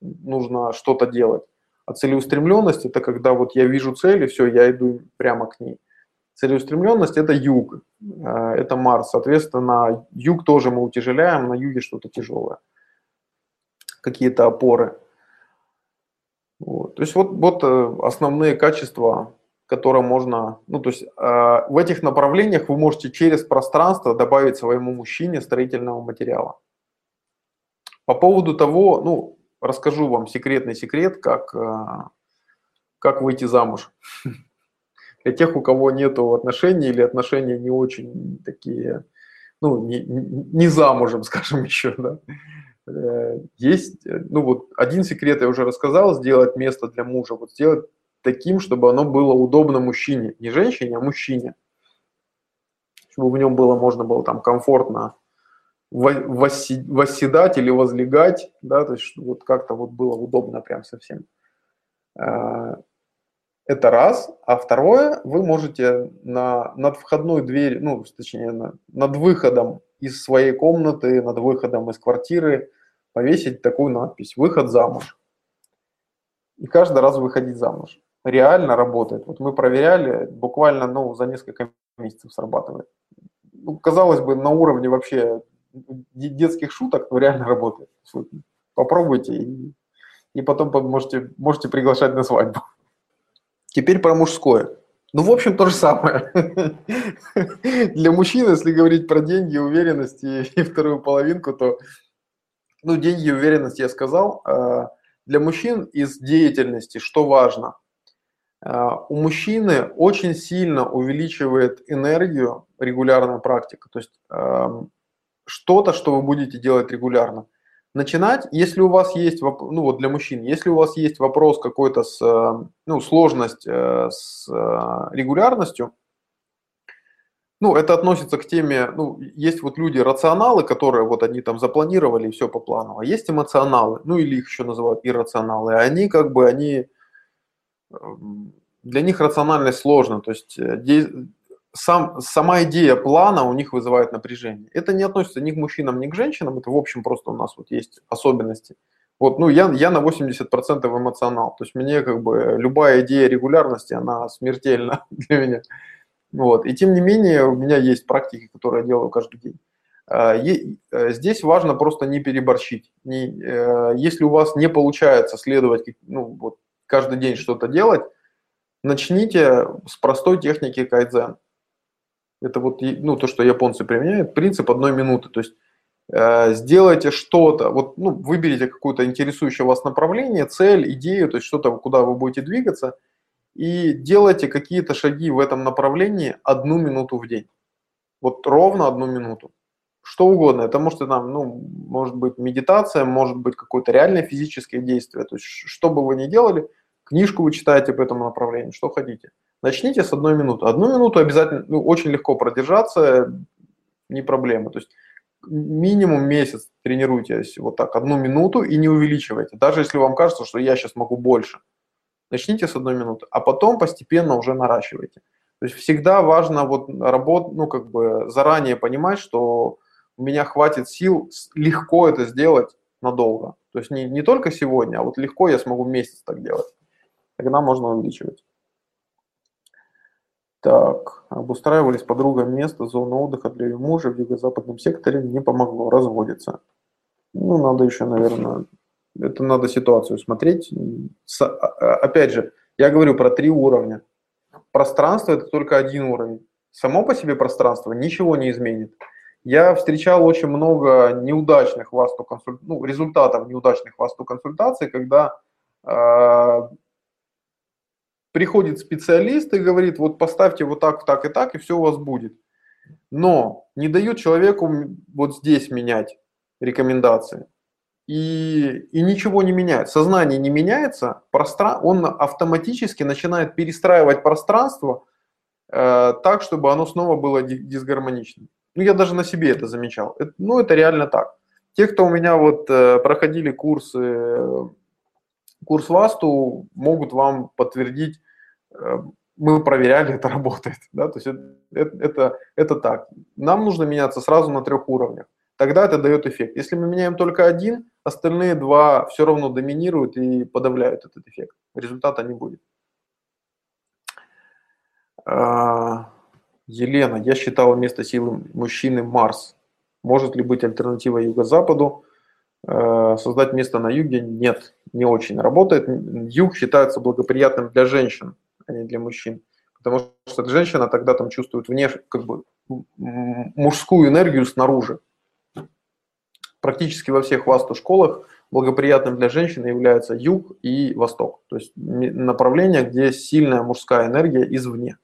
нужно что-то делать, а целеустремленность это когда вот я вижу цель и все, я иду прямо к ней. Целеустремленность это юг, это Марс, соответственно, юг тоже мы утяжеляем, на юге что-то тяжелое, какие-то опоры. Вот. То есть вот, вот э, основные качества, которые можно, ну то есть э, в этих направлениях вы можете через пространство добавить своему мужчине строительного материала. По поводу того, ну расскажу вам секретный секрет, как, э, как выйти замуж. Для тех, у кого нет отношений или отношения не очень такие, ну не, не замужем, скажем еще, да. Э, есть, э, ну вот один секрет я уже рассказал, сделать место для мужа, вот сделать таким, чтобы оно было удобно мужчине, не женщине, а мужчине, чтобы в нем было, можно было там комфортно восседать или возлегать, да, то есть вот как-то вот было удобно прям совсем. Э, это раз. А второе, вы можете на, над входной дверью, ну, точнее, на, над выходом из своей комнаты, над выходом из квартиры повесить такую надпись «Выход замуж». И каждый раз выходить замуж. Реально работает. Вот мы проверяли, буквально ну, за несколько месяцев срабатывает. Ну, казалось бы, на уровне вообще детских шуток, но реально работает. Попробуйте и, и потом можете, можете приглашать на свадьбу. Теперь про мужское. Ну, в общем, то же самое. Для мужчин, если говорить про деньги, уверенность и, и вторую половинку, то, ну, деньги и уверенность я сказал. А, для мужчин из деятельности что важно? А, у мужчины очень сильно увеличивает энергию регулярная практика. То есть что-то, что вы будете делать регулярно начинать, если у вас есть, ну вот для мужчин, если у вас есть вопрос какой-то с, э, ну, сложность э, с э, регулярностью, ну, это относится к теме, ну, есть вот люди рационалы, которые вот они там запланировали все по плану, а есть эмоционалы, ну, или их еще называют иррационалы, они как бы, они, эм, для них рациональность сложно, то есть сам, сама идея плана у них вызывает напряжение. Это не относится ни к мужчинам, ни к женщинам, это в общем просто у нас вот есть особенности. Вот, ну, я, я на 80% эмоционал, то есть мне как бы любая идея регулярности, она смертельна для меня. Вот, и тем не менее у меня есть практики, которые я делаю каждый день. А, э, здесь важно просто не переборщить. Не, э, если у вас не получается следовать, ну, вот, каждый день что-то делать, начните с простой техники кайдзен. Это вот ну, то, что японцы применяют, принцип одной минуты. То есть э, сделайте что-то, вот, ну, выберите какое-то интересующее вас направление, цель, идею, то есть что-то, куда вы будете двигаться, и делайте какие-то шаги в этом направлении одну минуту в день. Вот ровно одну минуту. Что угодно. Это может, там, ну, может быть медитация, может быть какое-то реальное физическое действие. То есть, что бы вы ни делали, книжку вы читаете по этому направлению, что хотите. Начните с одной минуты. Одну минуту обязательно, ну, очень легко продержаться, не проблема. То есть минимум месяц тренируйтесь вот так, одну минуту и не увеличивайте. Даже если вам кажется, что я сейчас могу больше. Начните с одной минуты, а потом постепенно уже наращивайте. То есть всегда важно вот работать, ну как бы заранее понимать, что у меня хватит сил легко это сделать надолго. То есть не, не только сегодня, а вот легко я смогу месяц так делать. Тогда можно увеличивать. Так, обустраивались с подругой место, зону отдыха для ее мужа в юго-западном секторе не помогло, разводится. Ну, надо еще, наверное, это надо ситуацию смотреть. А, а, опять же, я говорю про три уровня. Пространство – это только один уровень. Само по себе пространство ничего не изменит. Я встречал очень много неудачных васту консуль... ну, результатов неудачных васту консультаций, когда э, приходит специалист и говорит, вот поставьте вот так, так и так, и все у вас будет. Но не дает человеку вот здесь менять рекомендации. И, и ничего не меняет. Сознание не меняется, простран... он автоматически начинает перестраивать пространство э, так, чтобы оно снова было дисгармоничным. Ну, я даже на себе это замечал. Это, ну, это реально так. Те, кто у меня вот э, проходили курсы курс ВАСТу могут вам подтвердить, э, мы проверяли, это работает. Да? То есть это, это, это так. Нам нужно меняться сразу на трех уровнях. Тогда это дает эффект. Если мы меняем только один, остальные два все равно доминируют и подавляют этот эффект. Результата не будет. А, Елена, я считала место силы мужчины Марс. Может ли быть альтернатива Юго-Западу? Э, создать место на юге нет, не очень работает. Юг считается благоприятным для женщин, а не для мужчин. Потому что женщина тогда там чувствует внешне, как бы мужскую энергию снаружи. Практически во всех васту школах благоприятным для женщины является юг и восток. То есть направление, где сильная мужская энергия извне.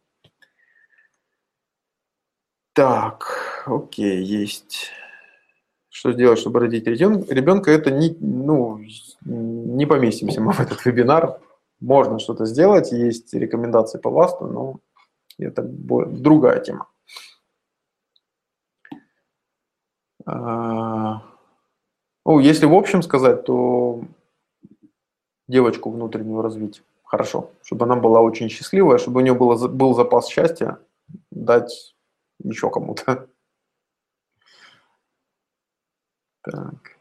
Так, окей, есть. Что сделать, чтобы родить ребенка, это не, ну, не поместимся мы в этот вебинар. Можно что-то сделать, есть рекомендации по ВАСТу, но это другая тема. А, ну, если в общем сказать, то девочку внутреннюю развить хорошо, чтобы она была очень счастливая, чтобы у нее было, был запас счастья дать еще кому-то. Так,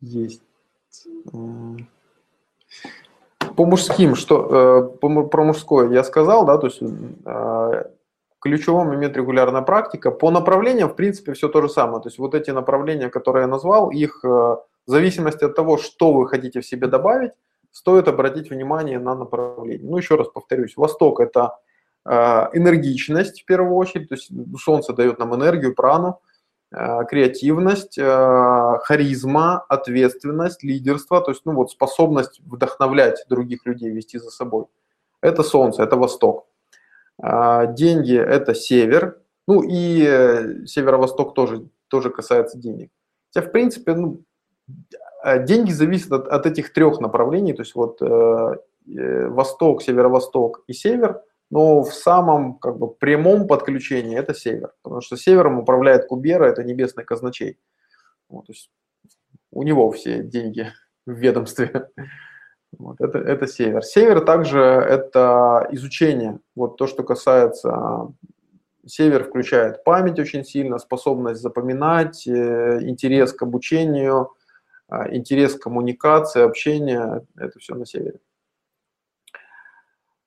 есть. По мужским, что э, про мужское я сказал, да, то есть э, ключевой момент регулярная практика. По направлениям, в принципе, все то же самое. То есть вот эти направления, которые я назвал, их э, в зависимости от того, что вы хотите в себе добавить, стоит обратить внимание на направление. Ну, еще раз повторюсь, Восток – это энергичность в первую очередь, то есть Солнце дает нам энергию, прану, Э, креативность, э, харизма, ответственность, лидерство, то есть ну, вот способность вдохновлять других людей, вести за собой. Это солнце, это восток. А, деньги – это север, ну и э, северо-восток тоже, тоже касается денег. Хотя, в принципе, ну, деньги зависят от, от этих трех направлений, то есть вот восток, северо-восток и север – но в самом как бы, прямом подключении это север, потому что севером управляет Кубера, это небесный казначей. Вот, то есть у него все деньги в ведомстве. Вот, это, это север. Север также это изучение. Вот то, что касается Север включает память очень сильно, способность запоминать, э, интерес к обучению, э, интерес к коммуникации, общению. Это все на севере.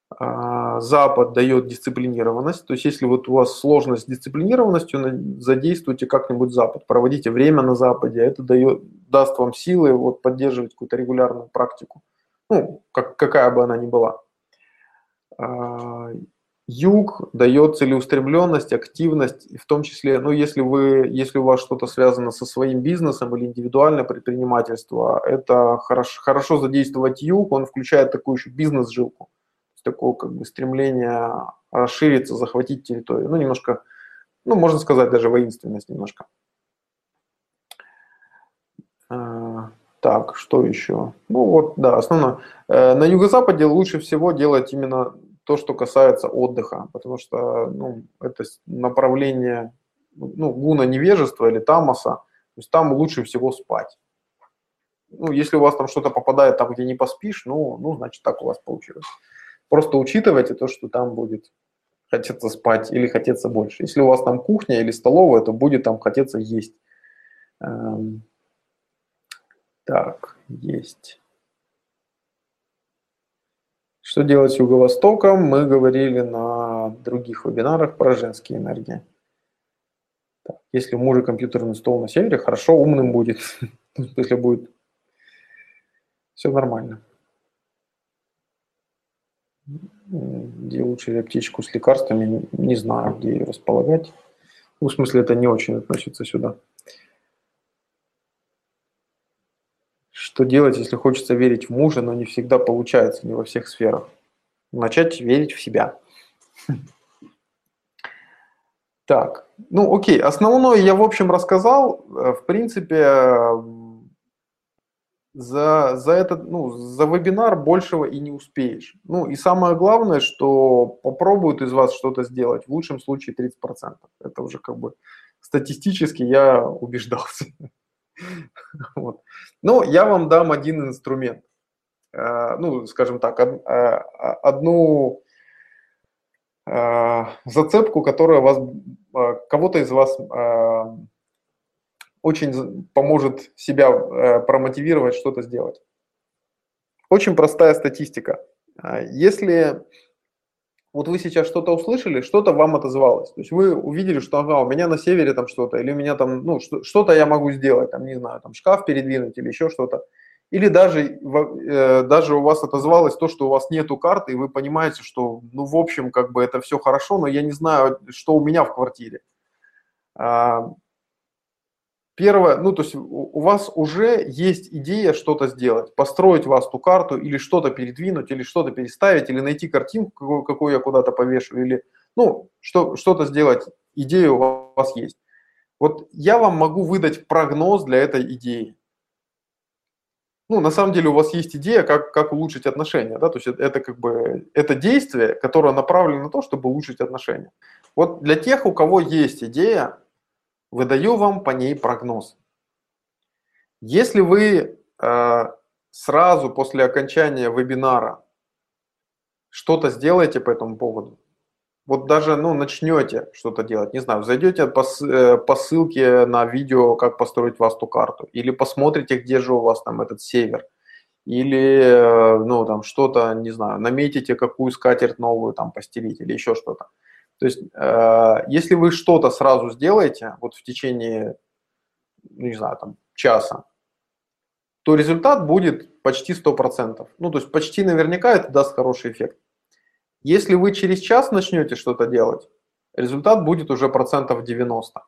А, Запад дает дисциплинированность, то есть если вот у вас сложность с дисциплинированностью, задействуйте как-нибудь Запад, проводите время на Западе, это дает, даст вам силы вот, поддерживать какую-то регулярную практику, ну, как, какая бы она ни была. А, юг дает целеустремленность, активность, в том числе, ну, если, вы, если у вас что-то связано со своим бизнесом или индивидуальное предпринимательство, это хорошо, хорошо задействовать юг, он включает такую еще бизнес-жилку такое как бы стремление расшириться, захватить территорию. Ну, немножко, ну, можно сказать, даже воинственность немножко. А, так, что еще? Ну вот, да, основное. Э, на юго-западе лучше всего делать именно то, что касается отдыха, потому что ну, это направление ну, гуна невежества или тамаса, то есть там лучше всего спать. Ну, если у вас там что-то попадает там, где не поспишь, ну, ну, значит, так у вас получилось. Просто учитывайте то, что там будет хотеться спать или хотеться больше. Если у вас там кухня или столовая, то будет там хотеться есть. Эм, так, есть. Что делать с Юго-Востоком? Мы говорили на других вебинарах про женские энергии. Так, если у мужа компьютерный стол на севере, хорошо, умным будет. Если будет все нормально. Где лучше аптечку с лекарствами, не знаю, где ее располагать. Ну, в смысле, это не очень относится сюда. Что делать, если хочется верить в мужа, но не всегда получается, не во всех сферах? Начать верить в себя. Так, ну окей, основное я в общем рассказал. Э, в принципе, за, за этот, ну, за вебинар большего и не успеешь. Ну и самое главное, что попробуют из вас что-то сделать, в лучшем случае 30%. Это уже как бы статистически я убеждался. Вот. Но я вам дам один инструмент. Э, ну, скажем так, э, одну э, зацепку, которая вас, кого-то из вас очень поможет себя э, промотивировать что-то сделать. Очень простая статистика. А, если вот вы сейчас что-то услышали, что-то вам отозвалось. То есть вы увидели, что ага, у меня на севере там что-то, или у меня там, ну, что-то я могу сделать, там, не знаю, там шкаф передвинуть или еще что-то. Или даже, э, даже у вас отозвалось то, что у вас нету карты, и вы понимаете, что, ну, в общем, как бы это все хорошо, но я не знаю, что у меня в квартире. Первое, ну то есть у вас уже есть идея что-то сделать, построить вас ту карту или что-то передвинуть, или что-то переставить, или найти картинку, какую, какую я куда-то повешу, или ну что, что-то сделать, идея у вас есть. Вот я вам могу выдать прогноз для этой идеи. Ну, на самом деле у вас есть идея, как, как улучшить отношения, да, то есть это как бы, это действие, которое направлено на то, чтобы улучшить отношения. Вот для тех, у кого есть идея, выдаю вам по ней прогноз. Если вы э, сразу после окончания вебинара что-то сделаете по этому поводу, вот даже ну, начнете что-то делать, не знаю, зайдете по, э, по ссылке на видео, как построить васту карту, или посмотрите, где же у вас там этот север, или э, ну, там что-то, не знаю, наметите, какую скатерть новую там постелить, или еще что-то. То есть, э, если вы что-то сразу сделаете, вот в течение, ну, не знаю, там, часа, то результат будет почти 100%. Ну, то есть почти наверняка это даст хороший эффект. Если вы через час начнете что-то делать, результат будет уже процентов 90.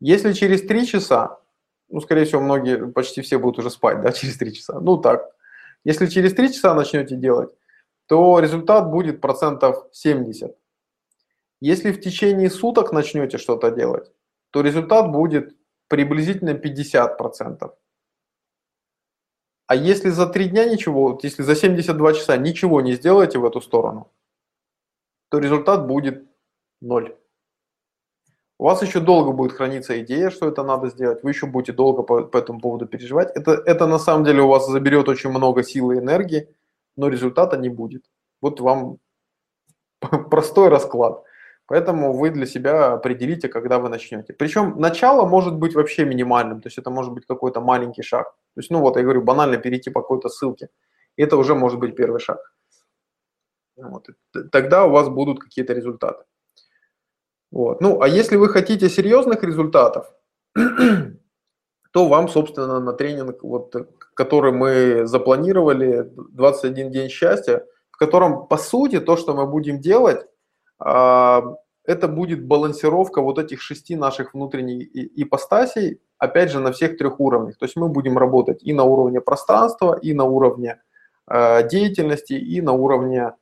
Если через 3 часа, ну, скорее всего, многие, почти все будут уже спать, да, через 3 часа. Ну, так. Если через 3 часа начнете делать, то результат будет процентов 70. Если в течение суток начнете что-то делать, то результат будет приблизительно 50%. А если за три дня ничего, если за 72 часа ничего не сделаете в эту сторону, то результат будет ноль. У вас еще долго будет храниться идея, что это надо сделать, вы еще будете долго по, по этому поводу переживать. Это, это на самом деле у вас заберет очень много силы и энергии, но результата не будет. Вот вам простой расклад. Поэтому вы для себя определите, когда вы начнете. Причем начало может быть вообще минимальным, то есть это может быть какой-то маленький шаг. То есть, ну вот, я говорю, банально перейти по какой-то ссылке. Это уже может быть первый шаг. Вот. Тогда у вас будут какие-то результаты. Вот. Ну, а если вы хотите серьезных результатов, то вам, собственно, на тренинг, вот, который мы запланировали, 21 день счастья, в котором, по сути, то, что мы будем делать, это будет балансировка вот этих шести наших внутренних ипостасей, опять же, на всех трех уровнях. То есть мы будем работать и на уровне пространства, и на уровне э, деятельности, и на уровне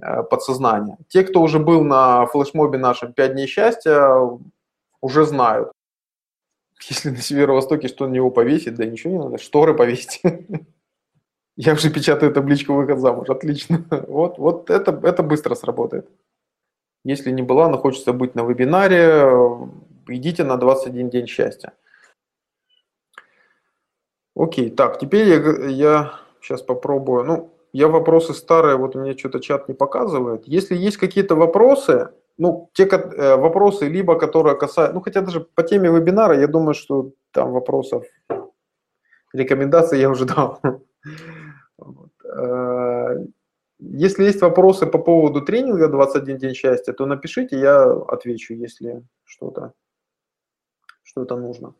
э, подсознания. Те, кто уже был на флешмобе нашем «5 дней счастья», уже знают. Если на северо-востоке что на него повесить, да ничего не надо, шторы повесить. Я уже печатаю табличку «Выход замуж». Отлично. Вот, вот это, это быстро сработает. Если не была, но хочется быть на вебинаре, идите на 21 день счастья. Окей, так, теперь я, я сейчас попробую. Ну, я вопросы старые, вот у меня что-то чат не показывает. Если есть какие-то вопросы, ну, те э, вопросы, либо которые касаются, ну, хотя даже по теме вебинара, я думаю, что там вопросов, рекомендаций я уже дал. Если есть вопросы по поводу тренинга 21 день счастья, то напишите, я отвечу, если что-то что-то нужно.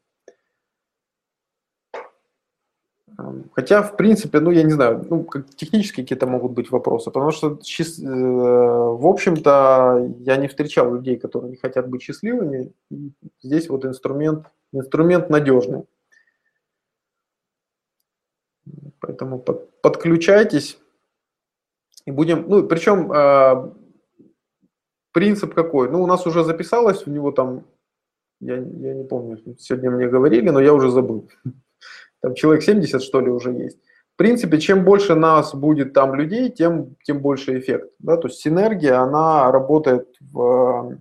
Хотя, в принципе, ну, я не знаю, ну, как технические какие-то могут быть вопросы, потому что, э, в общем-то, я не встречал людей, которые не хотят быть счастливыми. Здесь вот инструмент, инструмент надежный. Поэтому под, подключайтесь и будем, ну, причем э, принцип какой? Ну, у нас уже записалось, у него там, я, я не помню, сегодня мне говорили, но я уже забыл там человек 70, что ли, уже есть. В принципе, чем больше нас будет там людей, тем, тем больше эффект. Да? То есть синергия, она работает в,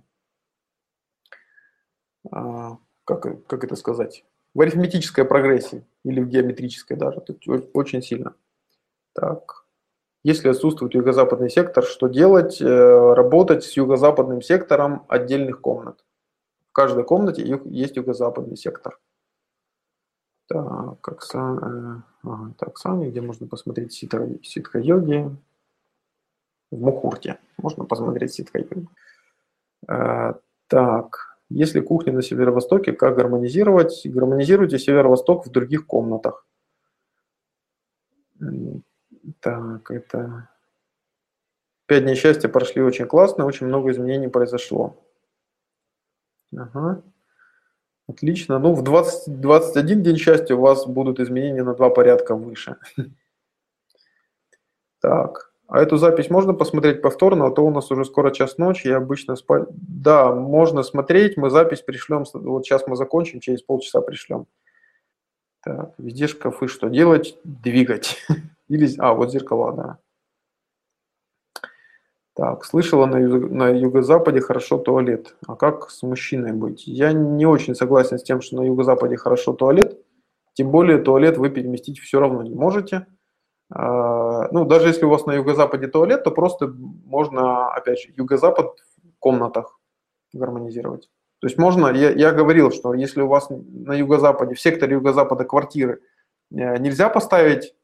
а, как, как это сказать, в арифметической прогрессии или в геометрической даже, очень сильно. Так. Если отсутствует юго-западный сектор, что делать? Э, работать с юго-западным сектором отдельных комнат. В каждой комнате есть юго-западный сектор. Так, Оксан, э, ага, это Оксана, где можно посмотреть ситха, ситха-йоги. В Мухурте можно посмотреть ситха-йоги. Э, так, если кухня на северо-востоке, как гармонизировать? Гармонизируйте северо-восток в других комнатах. Так, это... Пять дней счастья прошли очень классно, очень много изменений произошло. Ага. Отлично. Ну, в 20, 21 день счастья у вас будут изменения на два порядка выше. Так. А эту запись можно посмотреть повторно, а то у нас уже скоро час ночи, я обычно спать. Да, можно смотреть, мы запись пришлем, вот сейчас мы закончим, через полчаса пришлем. Так, везде шкафы, что делать? Двигать. Или, а, вот зеркала, да. Так, слышала на, на юго-западе хорошо туалет. А как с мужчиной быть? Я не очень согласен с тем, что на юго-западе хорошо туалет. Тем более туалет вы переместить все равно не можете. А, ну, даже если у вас на юго-западе туалет, то просто можно, опять же, юго-запад в комнатах гармонизировать. То есть можно, я, я говорил, что если у вас на юго-западе, в секторе юго-запада квартиры э, нельзя поставить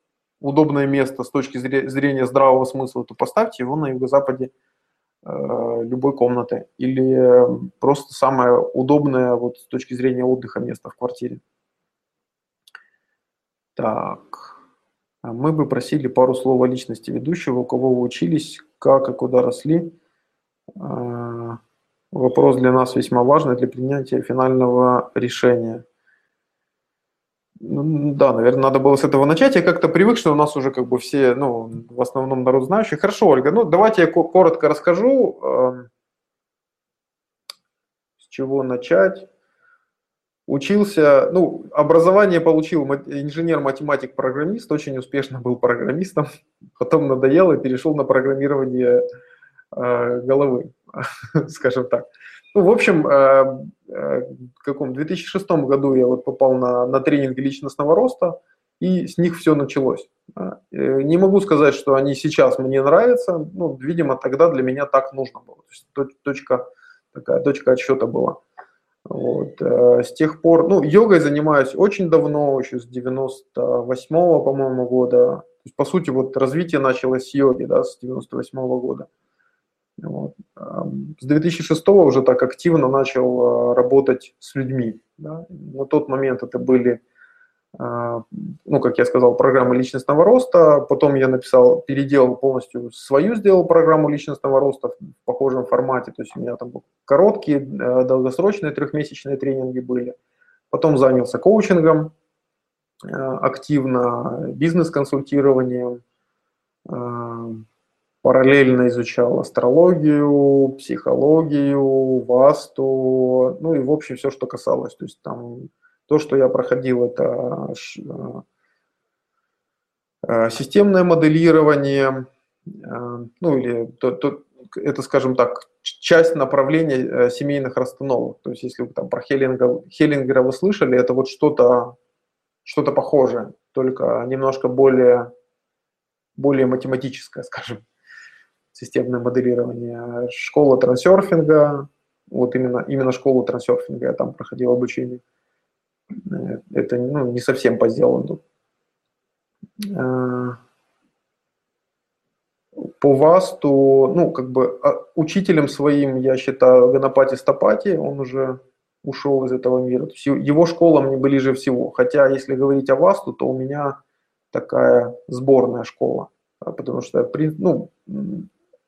удобное место с точки зрения здравого смысла, то поставьте его на юго-западе э, любой комнаты или просто самое удобное вот с точки зрения отдыха место в квартире. Так, а мы бы просили пару слов о личности ведущего, у кого вы учились, как и куда росли. Э, вопрос для нас весьма важный для принятия финального решения. Да, наверное, надо было с этого начать. Я как-то привык, что у нас уже как бы все, ну, в основном народ знающий. Хорошо, Ольга, ну, давайте я коротко расскажу, эм, с чего начать. Учился, ну, образование получил инженер, математик, программист, очень успешно был программистом, потом надоел и перешел на программирование э, головы, скажем так. Ну, в общем, э, э, в каком 2006 году я вот попал на, на тренинги личностного роста, и с них все началось. Э, не могу сказать, что они сейчас мне нравятся, ну, видимо, тогда для меня так нужно было. То есть точка, такая точка отсчета была. Вот. С тех пор, ну, йогой занимаюсь очень давно, еще с 98-го, по-моему, года. То есть, по сути, вот развитие началось с йоги, да, с 98-го года. Вот. С 2006 уже так активно начал а, работать с людьми. Да. На тот момент это были, а, ну, как я сказал, программы личностного роста. Потом я написал, переделал полностью свою, сделал программу личностного роста в похожем формате. То есть у меня там короткие, э, долгосрочные трехмесячные тренинги были. Потом занялся коучингом активно, бизнес-консультированием, параллельно изучал астрологию, психологию, васту, ну и в общем все, что касалось. То есть там то, что я проходил, это э, системное моделирование, э, ну или то, то, это, скажем так, часть направления э, семейных расстановок. То есть если вы там про Хеллинга, Хеллингера вы слышали, это вот что-то что-то похожее, только немножко более, более математическое, скажем, системное моделирование. Школа трансерфинга, вот именно, именно школу трансерфинга я там проходил обучение. Э, это ну, не совсем по сделанному. Э, по ВАСТу, ну, как бы а, учителем своим я считаю Ганапати Стапати, он уже ушел из этого мира. То его школа мне ближе всего. Хотя, если говорить о ВАСТу, то у меня такая сборная школа. Потому что ну,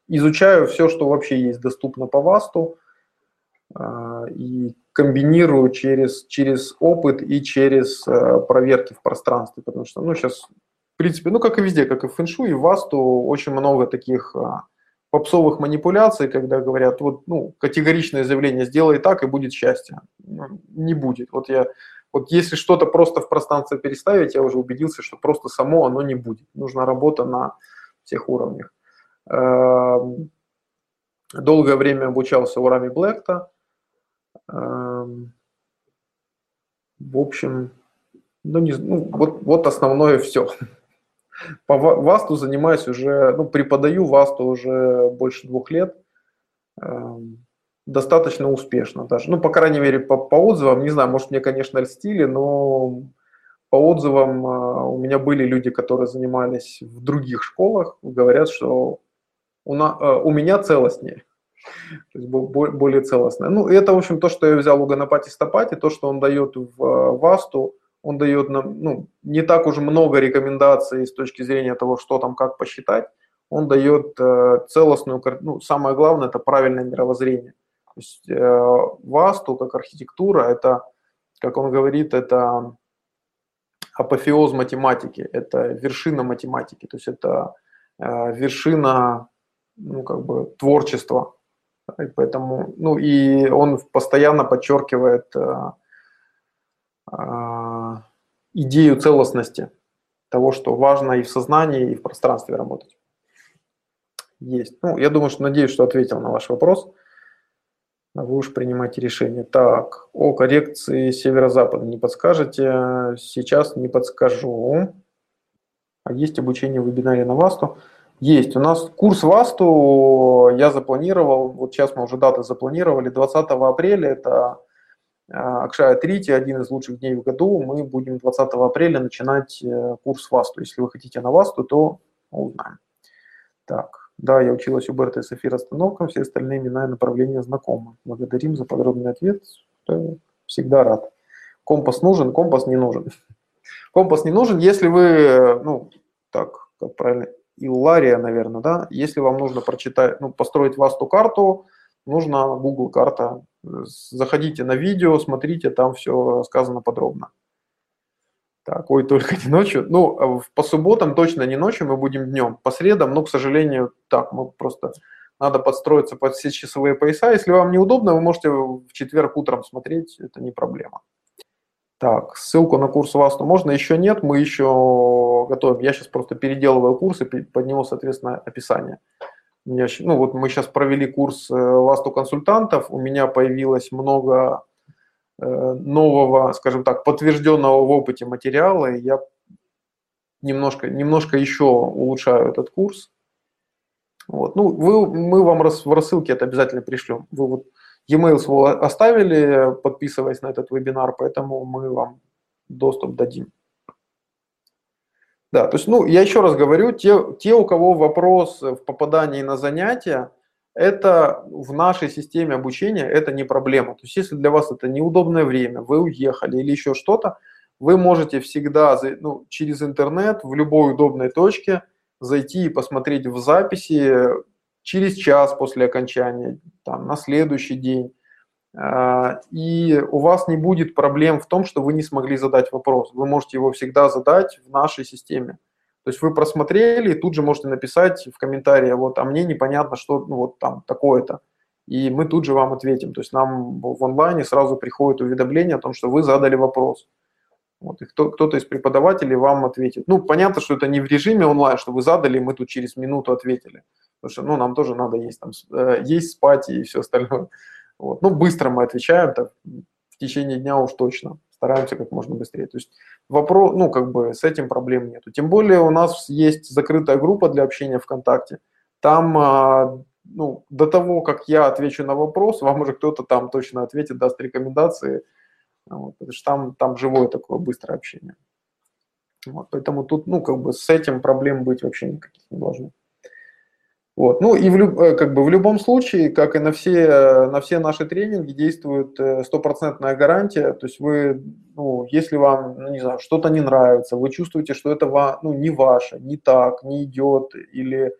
изучаю все, что вообще есть доступно по ВАСТу. А, и комбинирую через, через опыт и через э, проверки в пространстве. Потому что ну, сейчас, в принципе, ну как и везде, как и в фэншу, и в ВАСТу очень много таких а, попсовых манипуляций, когда говорят, вот, ну, категоричное заявление, сделай так, и будет счастье. Ну, не будет. Вот я, вот если что-то просто в пространство переставить, я уже убедился, что просто само оно не будет. Нужна работа на всех уровнях. Эм, долгое время обучался у Рами Блэкта. Эм, в общем, ну, не, ну вот, вот основное все. По ВАСТу занимаюсь уже, ну, преподаю ВАСТу уже больше двух лет. Эм, достаточно успешно даже. Ну, по крайней мере, по, по отзывам, не знаю, может, мне, конечно, льстили, но по отзывам э, у меня были люди, которые занимались в других школах, говорят, что у, на, э, у меня целостнее. То есть более целостное. Ну, это, в общем, то, что я взял у Ганапати Стапати, то, что он дает в э, ВАСТу – он дает нам ну, не так уж много рекомендаций с точки зрения того, что там, как посчитать. Он дает э, целостную, ну, самое главное, это правильное мировоззрение. То есть э, васту, как архитектура, это, как он говорит, это апофеоз математики, это вершина математики, то есть это э, вершина ну, как бы, творчества. И поэтому, ну, и он постоянно подчеркивает э, а, идею целостности того, что важно и в сознании, и в пространстве работать. Есть. Ну, я думаю, что надеюсь, что ответил на ваш вопрос. Вы уж принимайте решение. Так, о коррекции северо-запада не подскажете? Сейчас не подскажу. А есть обучение в вебинаре на ВАСТу? Есть. У нас курс ВАСТу я запланировал, вот сейчас мы уже даты запланировали, 20 апреля, это а, Акшая Трити, один из лучших дней в году. Мы будем 20 апреля начинать э, курс ВАСТу. Если вы хотите на ВАСТу, то узнаем. Так, да, я училась у Берта и Софи расстановкам, все остальные имена и направления знакомы. Благодарим за подробный ответ. Всегда рад. Компас нужен, компас не нужен. Компас не нужен, если вы, ну, так, как правильно, Иллария, наверное, да, если вам нужно прочитать, ну, построить ВАСТу карту, нужна Google карта Заходите на видео, смотрите, там все рассказано подробно. Так, ой, только не ночью. Ну, по субботам точно не ночью, мы будем днем. По средам, ну, к сожалению, так, мы просто надо подстроиться под все часовые пояса. Если вам неудобно, вы можете в четверг утром смотреть, это не проблема. Так, ссылку на курс ВАСТу можно? Еще нет, мы еще готовим. Я сейчас просто переделываю курс и под него, соответственно, описание меня, ну вот мы сейчас провели курс Васту э, консультантов, у меня появилось много э, нового, скажем так, подтвержденного в опыте материала, и я немножко, немножко еще улучшаю этот курс. Вот. Ну, вы, мы вам рас, в рассылке это обязательно пришлем. Вы вот e-mail свой оставили, подписываясь на этот вебинар, поэтому мы вам доступ дадим. Да, то есть, ну, я еще раз говорю, те, те, у кого вопрос в попадании на занятия, это в нашей системе обучения это не проблема. То есть, если для вас это неудобное время, вы уехали или еще что-то, вы можете всегда ну, через интернет в любой удобной точке зайти и посмотреть в записи через час после окончания, там, на следующий день. А, и у вас не будет проблем в том, что вы не смогли задать вопрос. Вы можете его всегда задать в нашей системе. То есть вы просмотрели, и тут же можете написать в комментарии, вот, а мне непонятно, что ну, вот там такое-то. И мы тут же вам ответим. То есть нам в онлайне сразу приходит уведомление о том, что вы задали вопрос. Вот, и кто, кто-то из преподавателей вам ответит. Ну, понятно, что это не в режиме онлайн, что вы задали, мы тут через минуту ответили. Потому что, ну, нам тоже надо есть, там, э, есть, спать и все остальное. Вот. Ну, быстро мы отвечаем, так, в течение дня уж точно. Стараемся как можно быстрее. То есть вопрос, ну, как бы с этим проблем нету. Тем более у нас есть закрытая группа для общения ВКонтакте. Там, а, ну, до того, как я отвечу на вопрос, вам уже кто-то там точно ответит, даст рекомендации – вот, потому что там, там живое такое быстрое общение. Вот, поэтому тут, ну, как бы с этим проблем быть вообще никаких не должно. Вот. Ну и в, люб, э, как бы в любом случае, как и на все, на все наши тренинги, действует э, стопроцентная гарантия. То есть вы, ну, если вам, ну, не знаю, что-то не нравится, вы чувствуете, что это ва, ну, не ваше, не так, не идет, или,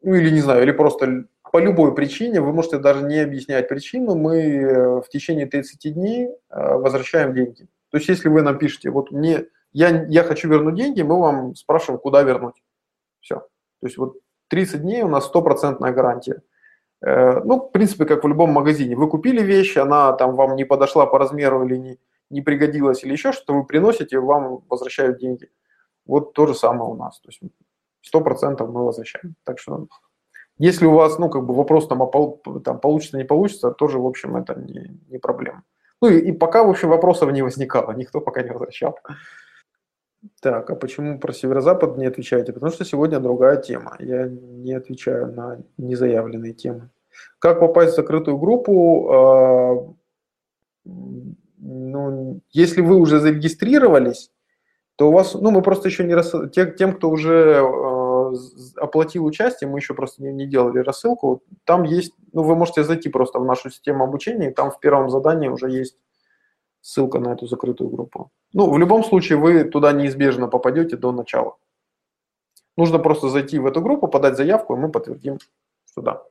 ну, или не знаю, или просто по любой причине, вы можете даже не объяснять причину, мы э, в течение 30 дней э, возвращаем деньги. То есть если вы напишите, вот мне, я, я хочу вернуть деньги, мы вам спрашиваем, куда вернуть. Все. То есть вот 30 дней у нас стопроцентная гарантия. Э, ну, в принципе, как в любом магазине. Вы купили вещь, она там вам не подошла по размеру или не, не пригодилась или еще что-то, вы приносите, вам возвращают деньги. Вот то же самое у нас. То есть 100% мы возвращаем. Так что если у вас, ну, как бы вопрос там, там получится, не получится, тоже, в общем, это не, не проблема. Ну и, и пока, в общем, вопросов не возникало, никто пока не возвращал. Так, а почему про северо-запад не отвечаете? Потому что сегодня другая тема. Я не отвечаю на незаявленные темы. Как попасть в закрытую группу? А, ну, если вы уже зарегистрировались, то у вас, ну, мы просто еще не рас... тем, кто уже оплатил участие, мы еще просто не, не делали рассылку, там есть, ну, вы можете зайти просто в нашу систему обучения, и там в первом задании уже есть ссылка на эту закрытую группу. Ну, в любом случае, вы туда неизбежно попадете до начала. Нужно просто зайти в эту группу, подать заявку, и мы подтвердим сюда.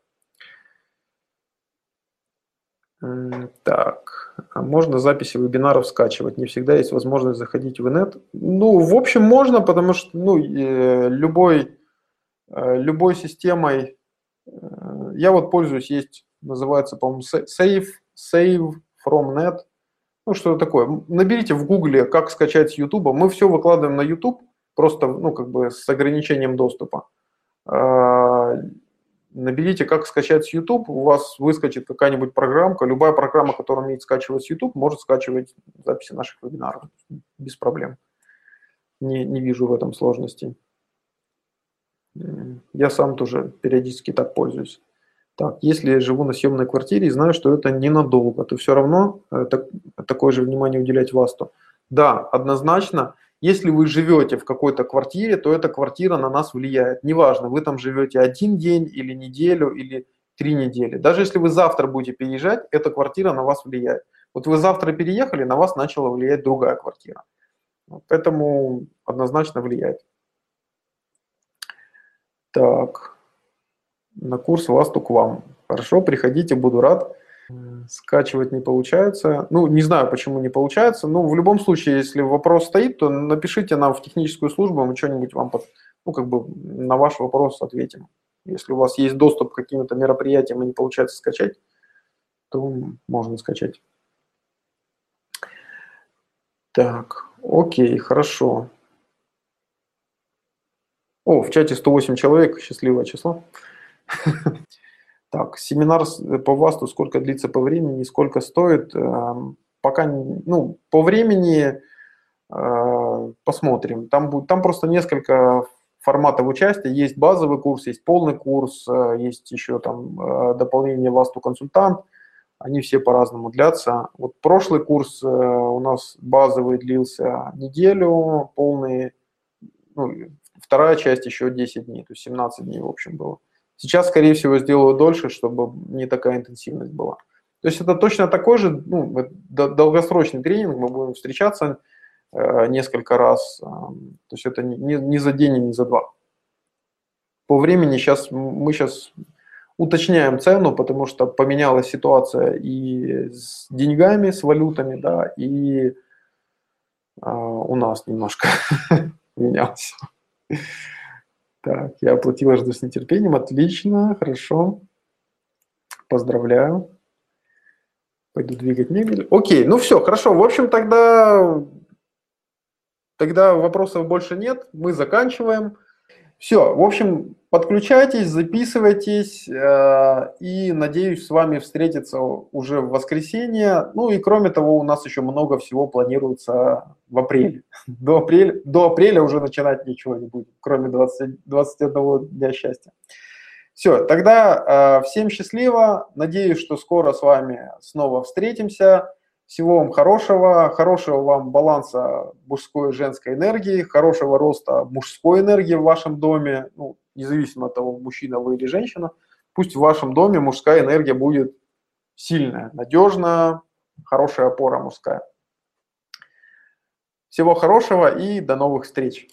Так, а можно записи вебинаров скачивать? Не всегда есть возможность заходить в инет. Ну, в общем, можно, потому что ну, э, любой Э, любой системой, э, я вот пользуюсь, есть, называется, по-моему, Save, Save from Net, ну, что такое. Наберите в Гугле, как скачать с YouTube. Мы все выкладываем на YouTube, просто, ну, как бы с ограничением доступа. Э, наберите, как скачать с YouTube, у вас выскочит какая-нибудь программка. Любая программа, которая умеет скачивать с YouTube, может скачивать записи наших вебинаров без проблем. Не, не вижу в этом сложности. Я сам тоже периодически так пользуюсь. Так, если я живу на съемной квартире и знаю, что это ненадолго, то все равно э, так, такое же внимание уделять ВАСТу. Да, однозначно, если вы живете в какой-то квартире, то эта квартира на нас влияет. Неважно, вы там живете один день или неделю или три недели. Даже если вы завтра будете переезжать, эта квартира на вас влияет. Вот вы завтра переехали, на вас начала влиять другая квартира. Поэтому однозначно влияет. Так, на курс Васту к вам. Хорошо, приходите, буду рад. Скачивать не получается. Ну, не знаю, почему не получается. Ну, в любом случае, если вопрос стоит, то напишите нам в техническую службу, мы что-нибудь вам, под, ну, как бы на ваш вопрос ответим. Если у вас есть доступ к каким-то мероприятиям и не получается скачать, то можно скачать. Так, окей, хорошо. О, в чате 108 человек, счастливое число. Так, семинар по ВАСТу сколько длится по времени, сколько стоит? Эм, пока, ну, по времени э, посмотрим. Там, будет, там просто несколько форматов участия. Есть базовый курс, есть полный курс, э, есть еще там э, дополнение ВАСТу консультант. Они все по-разному длятся. Вот прошлый курс у нас базовый длился неделю, полный, ну, Вторая часть еще 10 дней, то есть 17 дней в общем было. Сейчас, скорее всего, сделаю дольше, чтобы не такая интенсивность была. То есть это точно такой же ну, долгосрочный тренинг, мы будем встречаться э, несколько раз. Э, то есть это не, не за день не за два. По времени сейчас мы сейчас уточняем цену, потому что поменялась ситуация и с деньгами, с валютами, да, и э, у нас немножко менялось. Так, я оплатила, жду с нетерпением. Отлично, хорошо. Поздравляю. Пойду двигать мебель. Окей, ну все, хорошо. В общем, тогда, тогда вопросов больше нет. Мы заканчиваем. Все, в общем, подключайтесь, записывайтесь, э, и надеюсь с вами встретиться уже в воскресенье. Ну и кроме того, у нас еще много всего планируется в апреле. До апреля, до апреля уже начинать ничего не будет, кроме 20, 21 дня счастья. Все, тогда э, всем счастливо. Надеюсь, что скоро с вами снова встретимся. Всего вам хорошего, хорошего вам баланса мужской и женской энергии, хорошего роста мужской энергии в вашем доме, ну, независимо от того, мужчина вы или женщина. Пусть в вашем доме мужская энергия будет сильная, надежная, хорошая опора мужская. Всего хорошего и до новых встреч!